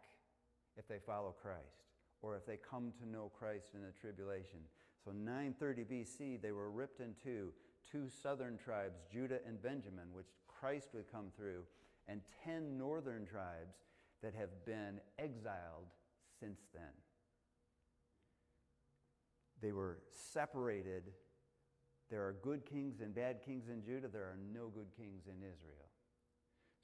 if they follow Christ or if they come to know Christ in the tribulation. So 930 BC, they were ripped in two, two southern tribes, Judah and Benjamin, which Christ would come through, and 10 northern tribes that have been exiled since then. They were separated. There are good kings and bad kings in Judah. There are no good kings in Israel.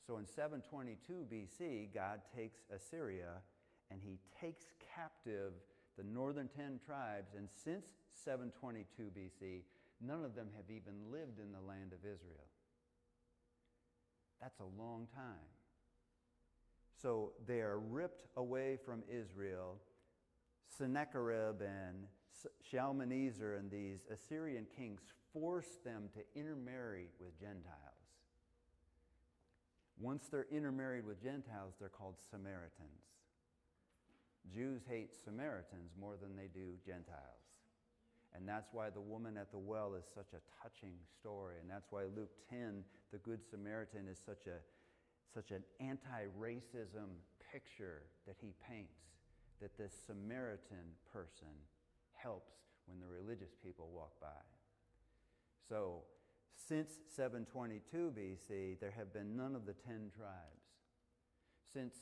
So in 722 BC, God takes Assyria and he takes captive the northern 10 tribes. And since 722 BC, none of them have even lived in the land of Israel. That's a long time. So they are ripped away from Israel. Sennacherib and Shalmaneser and these Assyrian kings forced them to intermarry with Gentiles. Once they're intermarried with Gentiles, they're called Samaritans. Jews hate Samaritans more than they do Gentiles. And that's why the woman at the well is such a touching story. And that's why Luke 10, the Good Samaritan, is such, a, such an anti racism picture that he paints. That this Samaritan person helps when the religious people walk by. So, since 722 BC, there have been none of the ten tribes. Since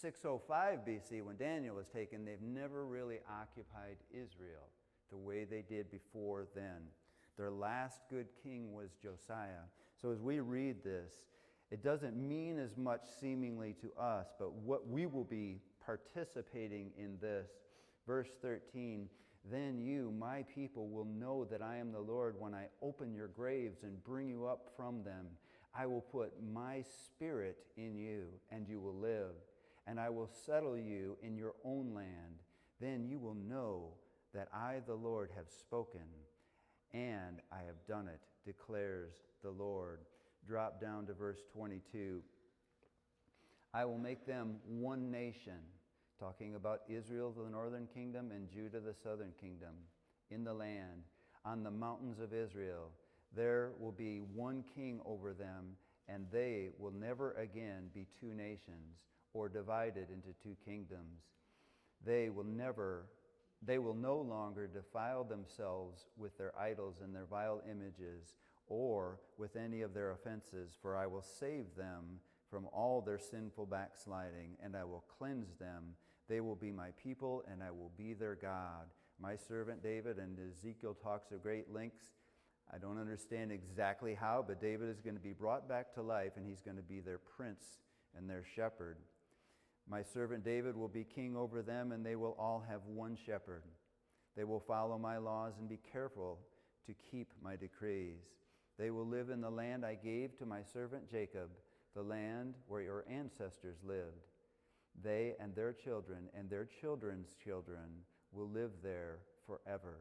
605 BC, when Daniel was taken, they've never really occupied Israel the way they did before then. Their last good king was Josiah. So as we read this, it doesn't mean as much seemingly to us, but what we will be participating in this. Verse 13 Then you, my people, will know that I am the Lord when I open your graves and bring you up from them. I will put my spirit in you, and you will live, and I will settle you in your own land. Then you will know that I, the Lord, have spoken, and I have done it, declares the Lord. Drop down to verse 22. I will make them one nation, talking about Israel, the northern kingdom, and Judah, the southern kingdom, in the land, on the mountains of Israel. There will be one king over them, and they will never again be two nations or divided into two kingdoms. They will never they will no longer defile themselves with their idols and their vile images or with any of their offenses, for I will save them from all their sinful backsliding, and I will cleanse them. They will be my people, and I will be their God. My servant David, and Ezekiel talks of great lengths. I don't understand exactly how, but David is going to be brought back to life, and he's going to be their prince and their shepherd. My servant David will be king over them, and they will all have one shepherd. They will follow my laws and be careful to keep my decrees. They will live in the land I gave to my servant Jacob, the land where your ancestors lived. They and their children and their children's children will live there forever.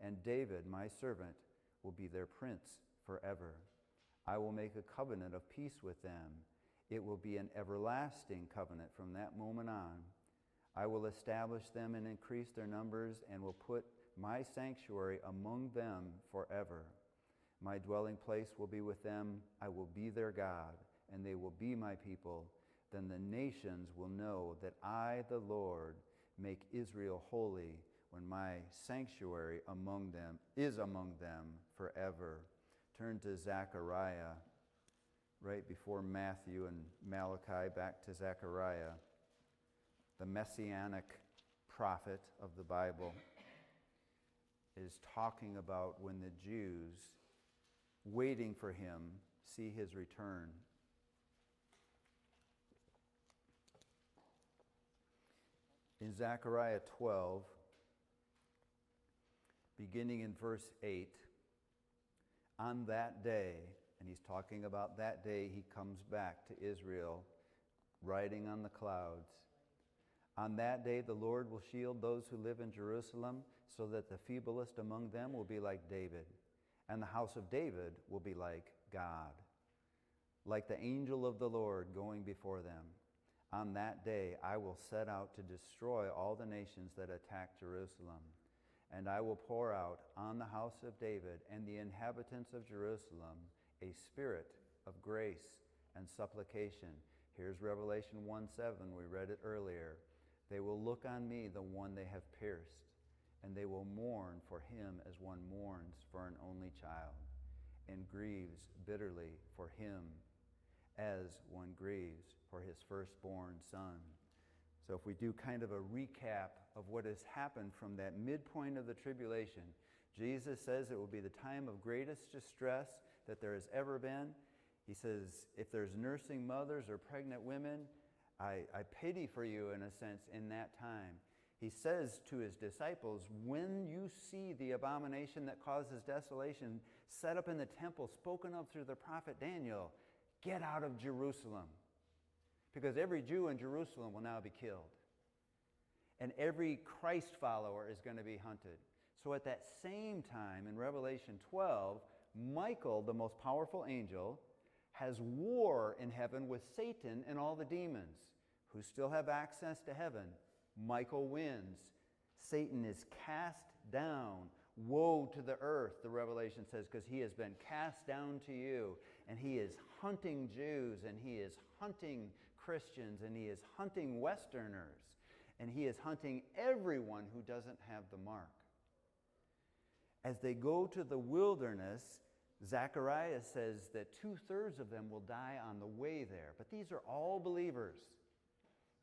And David, my servant, will be their prince forever. I will make a covenant of peace with them it will be an everlasting covenant from that moment on. I will establish them and increase their numbers and will put my sanctuary among them forever. My dwelling place will be with them. I will be their God, and they will be my people. Then the nations will know that I, the Lord, make Israel holy when my sanctuary among them is among them forever. Turn to Zechariah right before Matthew and Malachi, back to Zechariah, the messianic prophet of the Bible, is talking about when the Jews, waiting for him, see his return. In Zechariah 12, beginning in verse 8, on that day, and he's talking about that day he comes back to Israel riding on the clouds. On that day, the Lord will shield those who live in Jerusalem so that the feeblest among them will be like David, and the house of David will be like God, like the angel of the Lord going before them. On that day, I will set out to destroy all the nations that attack Jerusalem, and I will pour out on the house of David and the inhabitants of Jerusalem a spirit of grace and supplication. Here's Revelation 1 7. We read it earlier. They will look on me, the one they have pierced, and they will mourn for him as one mourns for an only child, and grieves bitterly for him as one grieves for his firstborn son. So, if we do kind of a recap of what has happened from that midpoint of the tribulation, Jesus says it will be the time of greatest distress that there has ever been. He says, if there's nursing mothers or pregnant women, I, I pity for you in a sense in that time. He says to his disciples, When you see the abomination that causes desolation set up in the temple, spoken of through the prophet Daniel, get out of Jerusalem. Because every Jew in Jerusalem will now be killed. And every Christ follower is going to be hunted. So at that same time in Revelation 12, Michael, the most powerful angel, has war in heaven with Satan and all the demons who still have access to heaven Michael wins. Satan is cast down. Woe to the earth, the Revelation says, because he has been cast down to you. And he is hunting Jews, and he is hunting Christians, and he is hunting Westerners, and he is hunting everyone who doesn't have the mark. As they go to the wilderness, Zacharias says that two thirds of them will die on the way there. But these are all believers.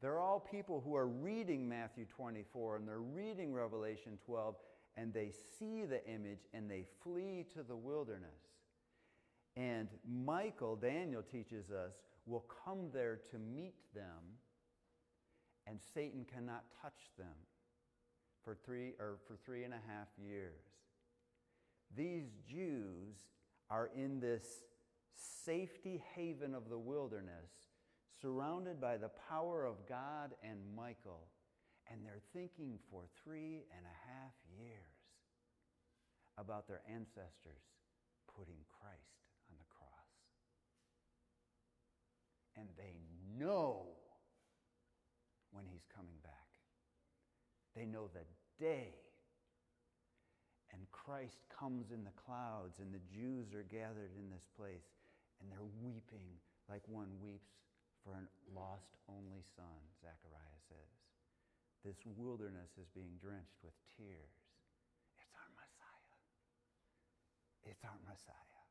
They're all people who are reading Matthew 24 and they're reading Revelation 12 and they see the image and they flee to the wilderness. And Michael, Daniel teaches us, will come there to meet them and Satan cannot touch them for three or for three and a half years. These Jews are in this safety haven of the wilderness, surrounded by the power of God and Michael, and they're thinking for three and a half years about their ancestors putting Christ on the cross. And they know when he's coming back. They know the day and Christ comes in the clouds, and the Jews are gathered in this place, and they're weeping like one weeps for a lost only son, Zechariah says. This wilderness is being drenched with tears. It's our Messiah. It's our Messiah.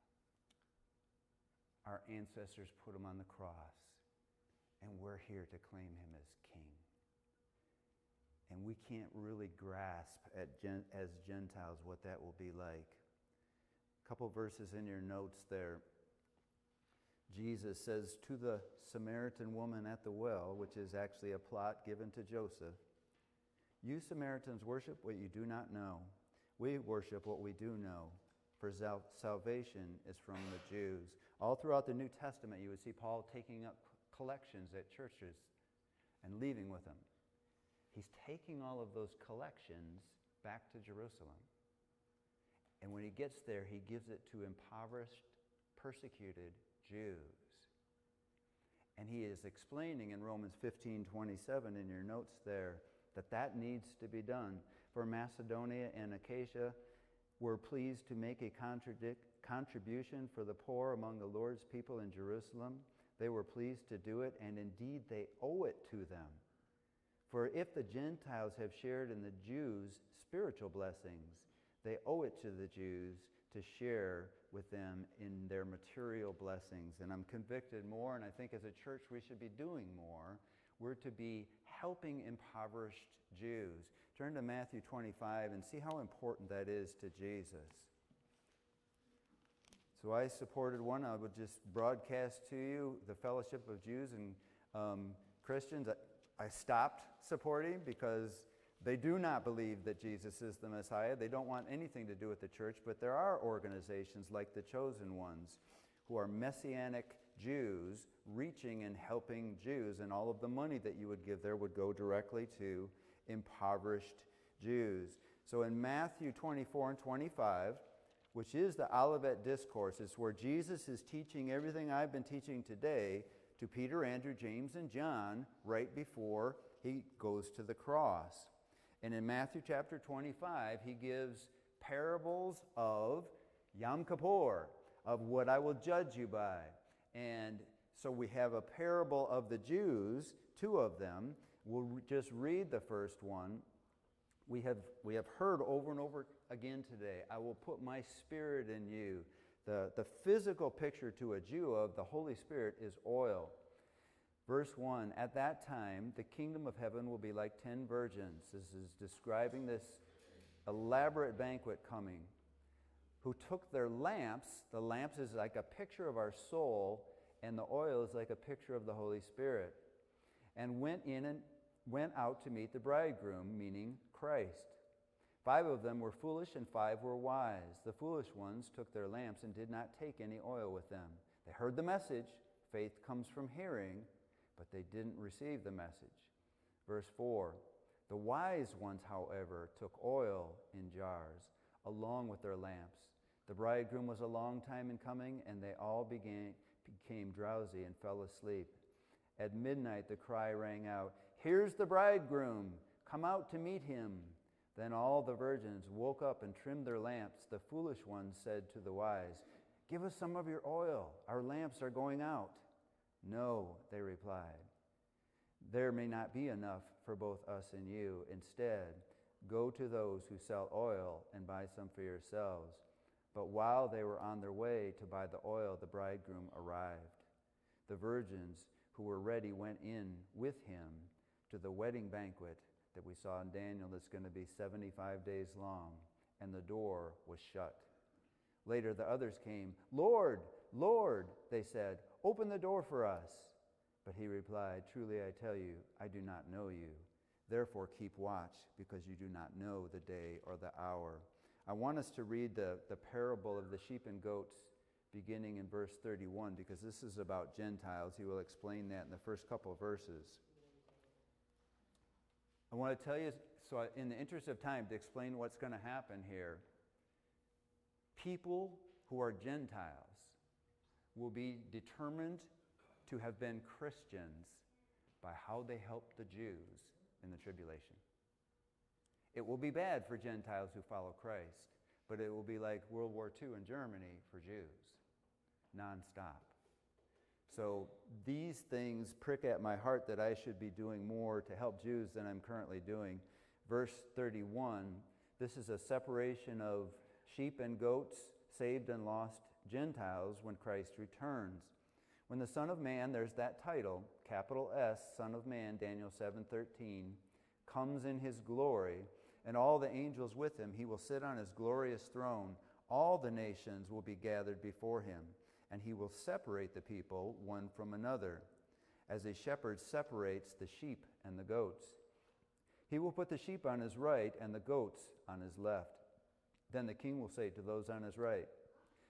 Our ancestors put him on the cross, and we're here to claim him as king and we can't really grasp gen- as Gentiles what that will be like. A couple verses in your notes there. Jesus says to the Samaritan woman at the well, which is actually a plot given to Joseph, You Samaritans worship what you do not know. We worship what we do know, for salvation is from the Jews. All throughout the New Testament, you would see Paul taking up collections at churches and leaving with them. He's taking all of those collections back to Jerusalem. And when he gets there, he gives it to impoverished, persecuted Jews. And he is explaining in Romans 15 27 in your notes there that that needs to be done. For Macedonia and Achaia were pleased to make a contribution for the poor among the Lord's people in Jerusalem. They were pleased to do it, and indeed they owe it to them for if the Gentiles have shared in the Jews' spiritual blessings, they owe it to the Jews to share with them in their material blessings. And I'm convicted more, and I think as a church we should be doing more. We're to be helping impoverished Jews. Turn to Matthew 25 and see how important that is to Jesus. So I supported one. I would just broadcast to you the Fellowship of Jews and um, Christians. I stopped supporting because they do not believe that Jesus is the Messiah. They don't want anything to do with the church, but there are organizations like the Chosen Ones who are messianic Jews reaching and helping Jews, and all of the money that you would give there would go directly to impoverished Jews. So in Matthew 24 and 25, which is the Olivet Discourse, is where Jesus is teaching everything I've been teaching today to Peter, Andrew, James, and John right before he goes to the cross. And in Matthew chapter 25, he gives parables of Yom Kippur, of what I will judge you by. And so we have a parable of the Jews, two of them. We'll just read the first one. We have, we have heard over and over again today I will put my spirit in you. The, the physical picture to a Jew of the Holy Spirit is oil. Verse 1 At that time, the kingdom of heaven will be like ten virgins. This is describing this elaborate banquet coming. Who took their lamps, the lamps is like a picture of our soul, and the oil is like a picture of the Holy Spirit, and went in and went out to meet the bridegroom, meaning Christ. Five of them were foolish, and five were wise. The foolish ones took their lamps and did not take any oil with them. They heard the message faith comes from hearing but they didn't receive the message. Verse 4 The wise ones, however, took oil in jars along with their lamps. The bridegroom was a long time in coming, and they all began, became drowsy and fell asleep. At midnight, the cry rang out, Here's the bridegroom! Come out to meet him. Then all the virgins woke up and trimmed their lamps. The foolish ones said to the wise, Give us some of your oil. Our lamps are going out. No, they replied. There may not be enough for both us and you. Instead, go to those who sell oil and buy some for yourselves. But while they were on their way to buy the oil, the bridegroom arrived. The virgins who were ready went in with him to the wedding banquet that we saw in Daniel that's going to be 75 days long, and the door was shut. Later, the others came. Lord, Lord, they said, open the door for us. But he replied, Truly I tell you, I do not know you. Therefore, keep watch, because you do not know the day or the hour. I want us to read the, the parable of the sheep and goats beginning in verse 31, because this is about Gentiles. He will explain that in the first couple of verses. I want to tell you, so in the interest of time, to explain what's going to happen here, people who are Gentiles will be determined to have been Christians by how they help the Jews in the tribulation. It will be bad for Gentiles who follow Christ, but it will be like World War II in Germany for Jews, nonstop. So these things prick at my heart that I should be doing more to help Jews than I'm currently doing. Verse 31 this is a separation of sheep and goats, saved and lost Gentiles when Christ returns. When the Son of Man, there's that title, capital S, Son of Man, Daniel 7:13, comes in his glory, and all the angels with him, he will sit on his glorious throne. All the nations will be gathered before him, and he will separate the people one from another, as a shepherd separates the sheep and the goats. He will put the sheep on his right and the goats on his left. Then the king will say to those on his right,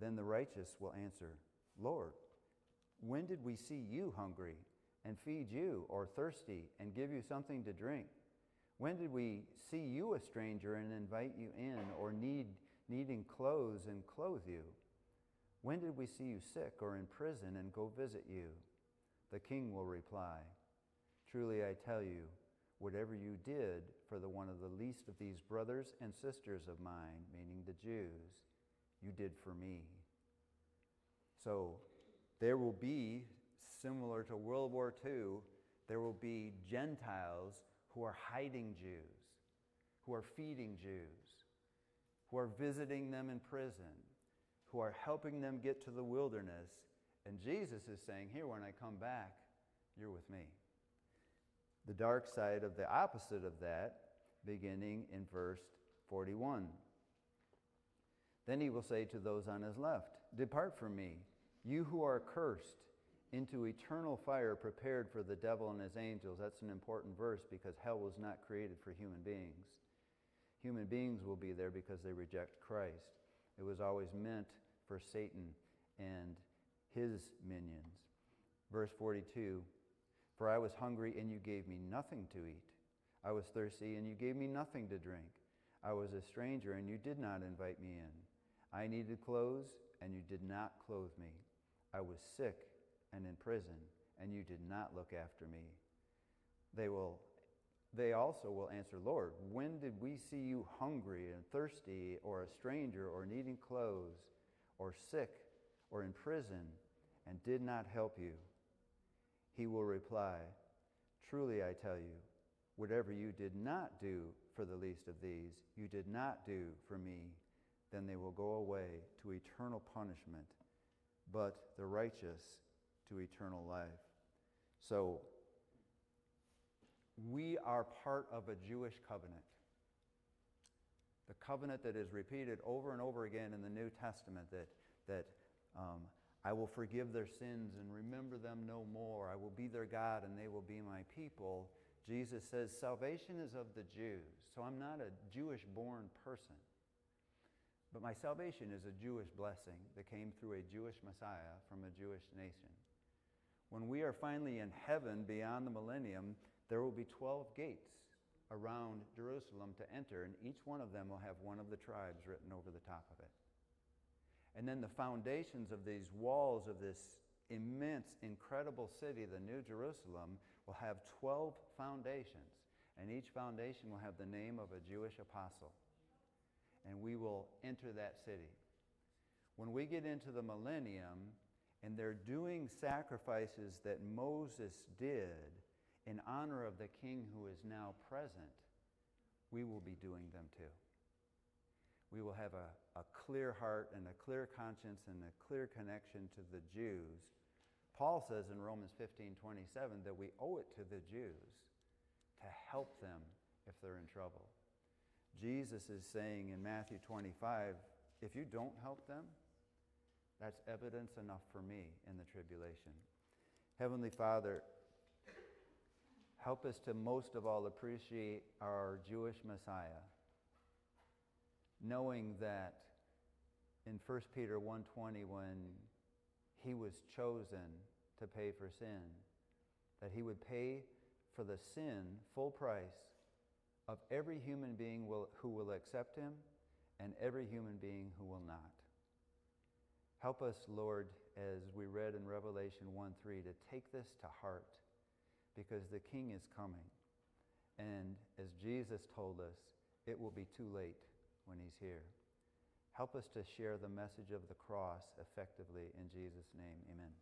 Then the righteous will answer, Lord, when did we see you hungry and feed you, or thirsty and give you something to drink? When did we see you a stranger and invite you in, or need, needing clothes and clothe you? When did we see you sick or in prison and go visit you? The king will reply, Truly I tell you, whatever you did for the one of the least of these brothers and sisters of mine, meaning the Jews, you did for me. So there will be, similar to World War II, there will be Gentiles who are hiding Jews, who are feeding Jews, who are visiting them in prison, who are helping them get to the wilderness. And Jesus is saying, Here, when I come back, you're with me. The dark side of the opposite of that, beginning in verse 41. Then he will say to those on his left, Depart from me, you who are cursed, into eternal fire prepared for the devil and his angels. That's an important verse because hell was not created for human beings. Human beings will be there because they reject Christ. It was always meant for Satan and his minions. Verse 42 For I was hungry, and you gave me nothing to eat. I was thirsty, and you gave me nothing to drink. I was a stranger, and you did not invite me in. I needed clothes, and you did not clothe me. I was sick and in prison, and you did not look after me. They will they also will answer, Lord, when did we see you hungry and thirsty, or a stranger, or needing clothes, or sick, or in prison, and did not help you? He will reply, Truly I tell you, whatever you did not do for the least of these, you did not do for me then they will go away to eternal punishment, but the righteous to eternal life. So, we are part of a Jewish covenant. The covenant that is repeated over and over again in the New Testament that, that um, I will forgive their sins and remember them no more. I will be their God and they will be my people. Jesus says, Salvation is of the Jews. So I'm not a Jewish born person. But my salvation is a Jewish blessing that came through a Jewish Messiah from a Jewish nation. When we are finally in heaven beyond the millennium, there will be 12 gates around Jerusalem to enter, and each one of them will have one of the tribes written over the top of it. And then the foundations of these walls of this immense, incredible city, the New Jerusalem, will have 12 foundations, and each foundation will have the name of a Jewish apostle. And we will enter that city. When we get into the millennium and they're doing sacrifices that Moses did in honor of the king who is now present, we will be doing them too. We will have a, a clear heart and a clear conscience and a clear connection to the Jews Paul says in Romans 15 27 that we owe it to the Jews to help them if they're in trouble. Jesus is saying in Matthew 25, if you don't help them, that's evidence enough for me in the tribulation. Heavenly Father, help us to most of all appreciate our Jewish Messiah, knowing that in 1 Peter 1:20 when he was chosen to pay for sin, that he would pay for the sin, full price, of every human being will, who will accept him and every human being who will not. Help us, Lord, as we read in Revelation 1 3, to take this to heart because the King is coming. And as Jesus told us, it will be too late when he's here. Help us to share the message of the cross effectively in Jesus' name. Amen.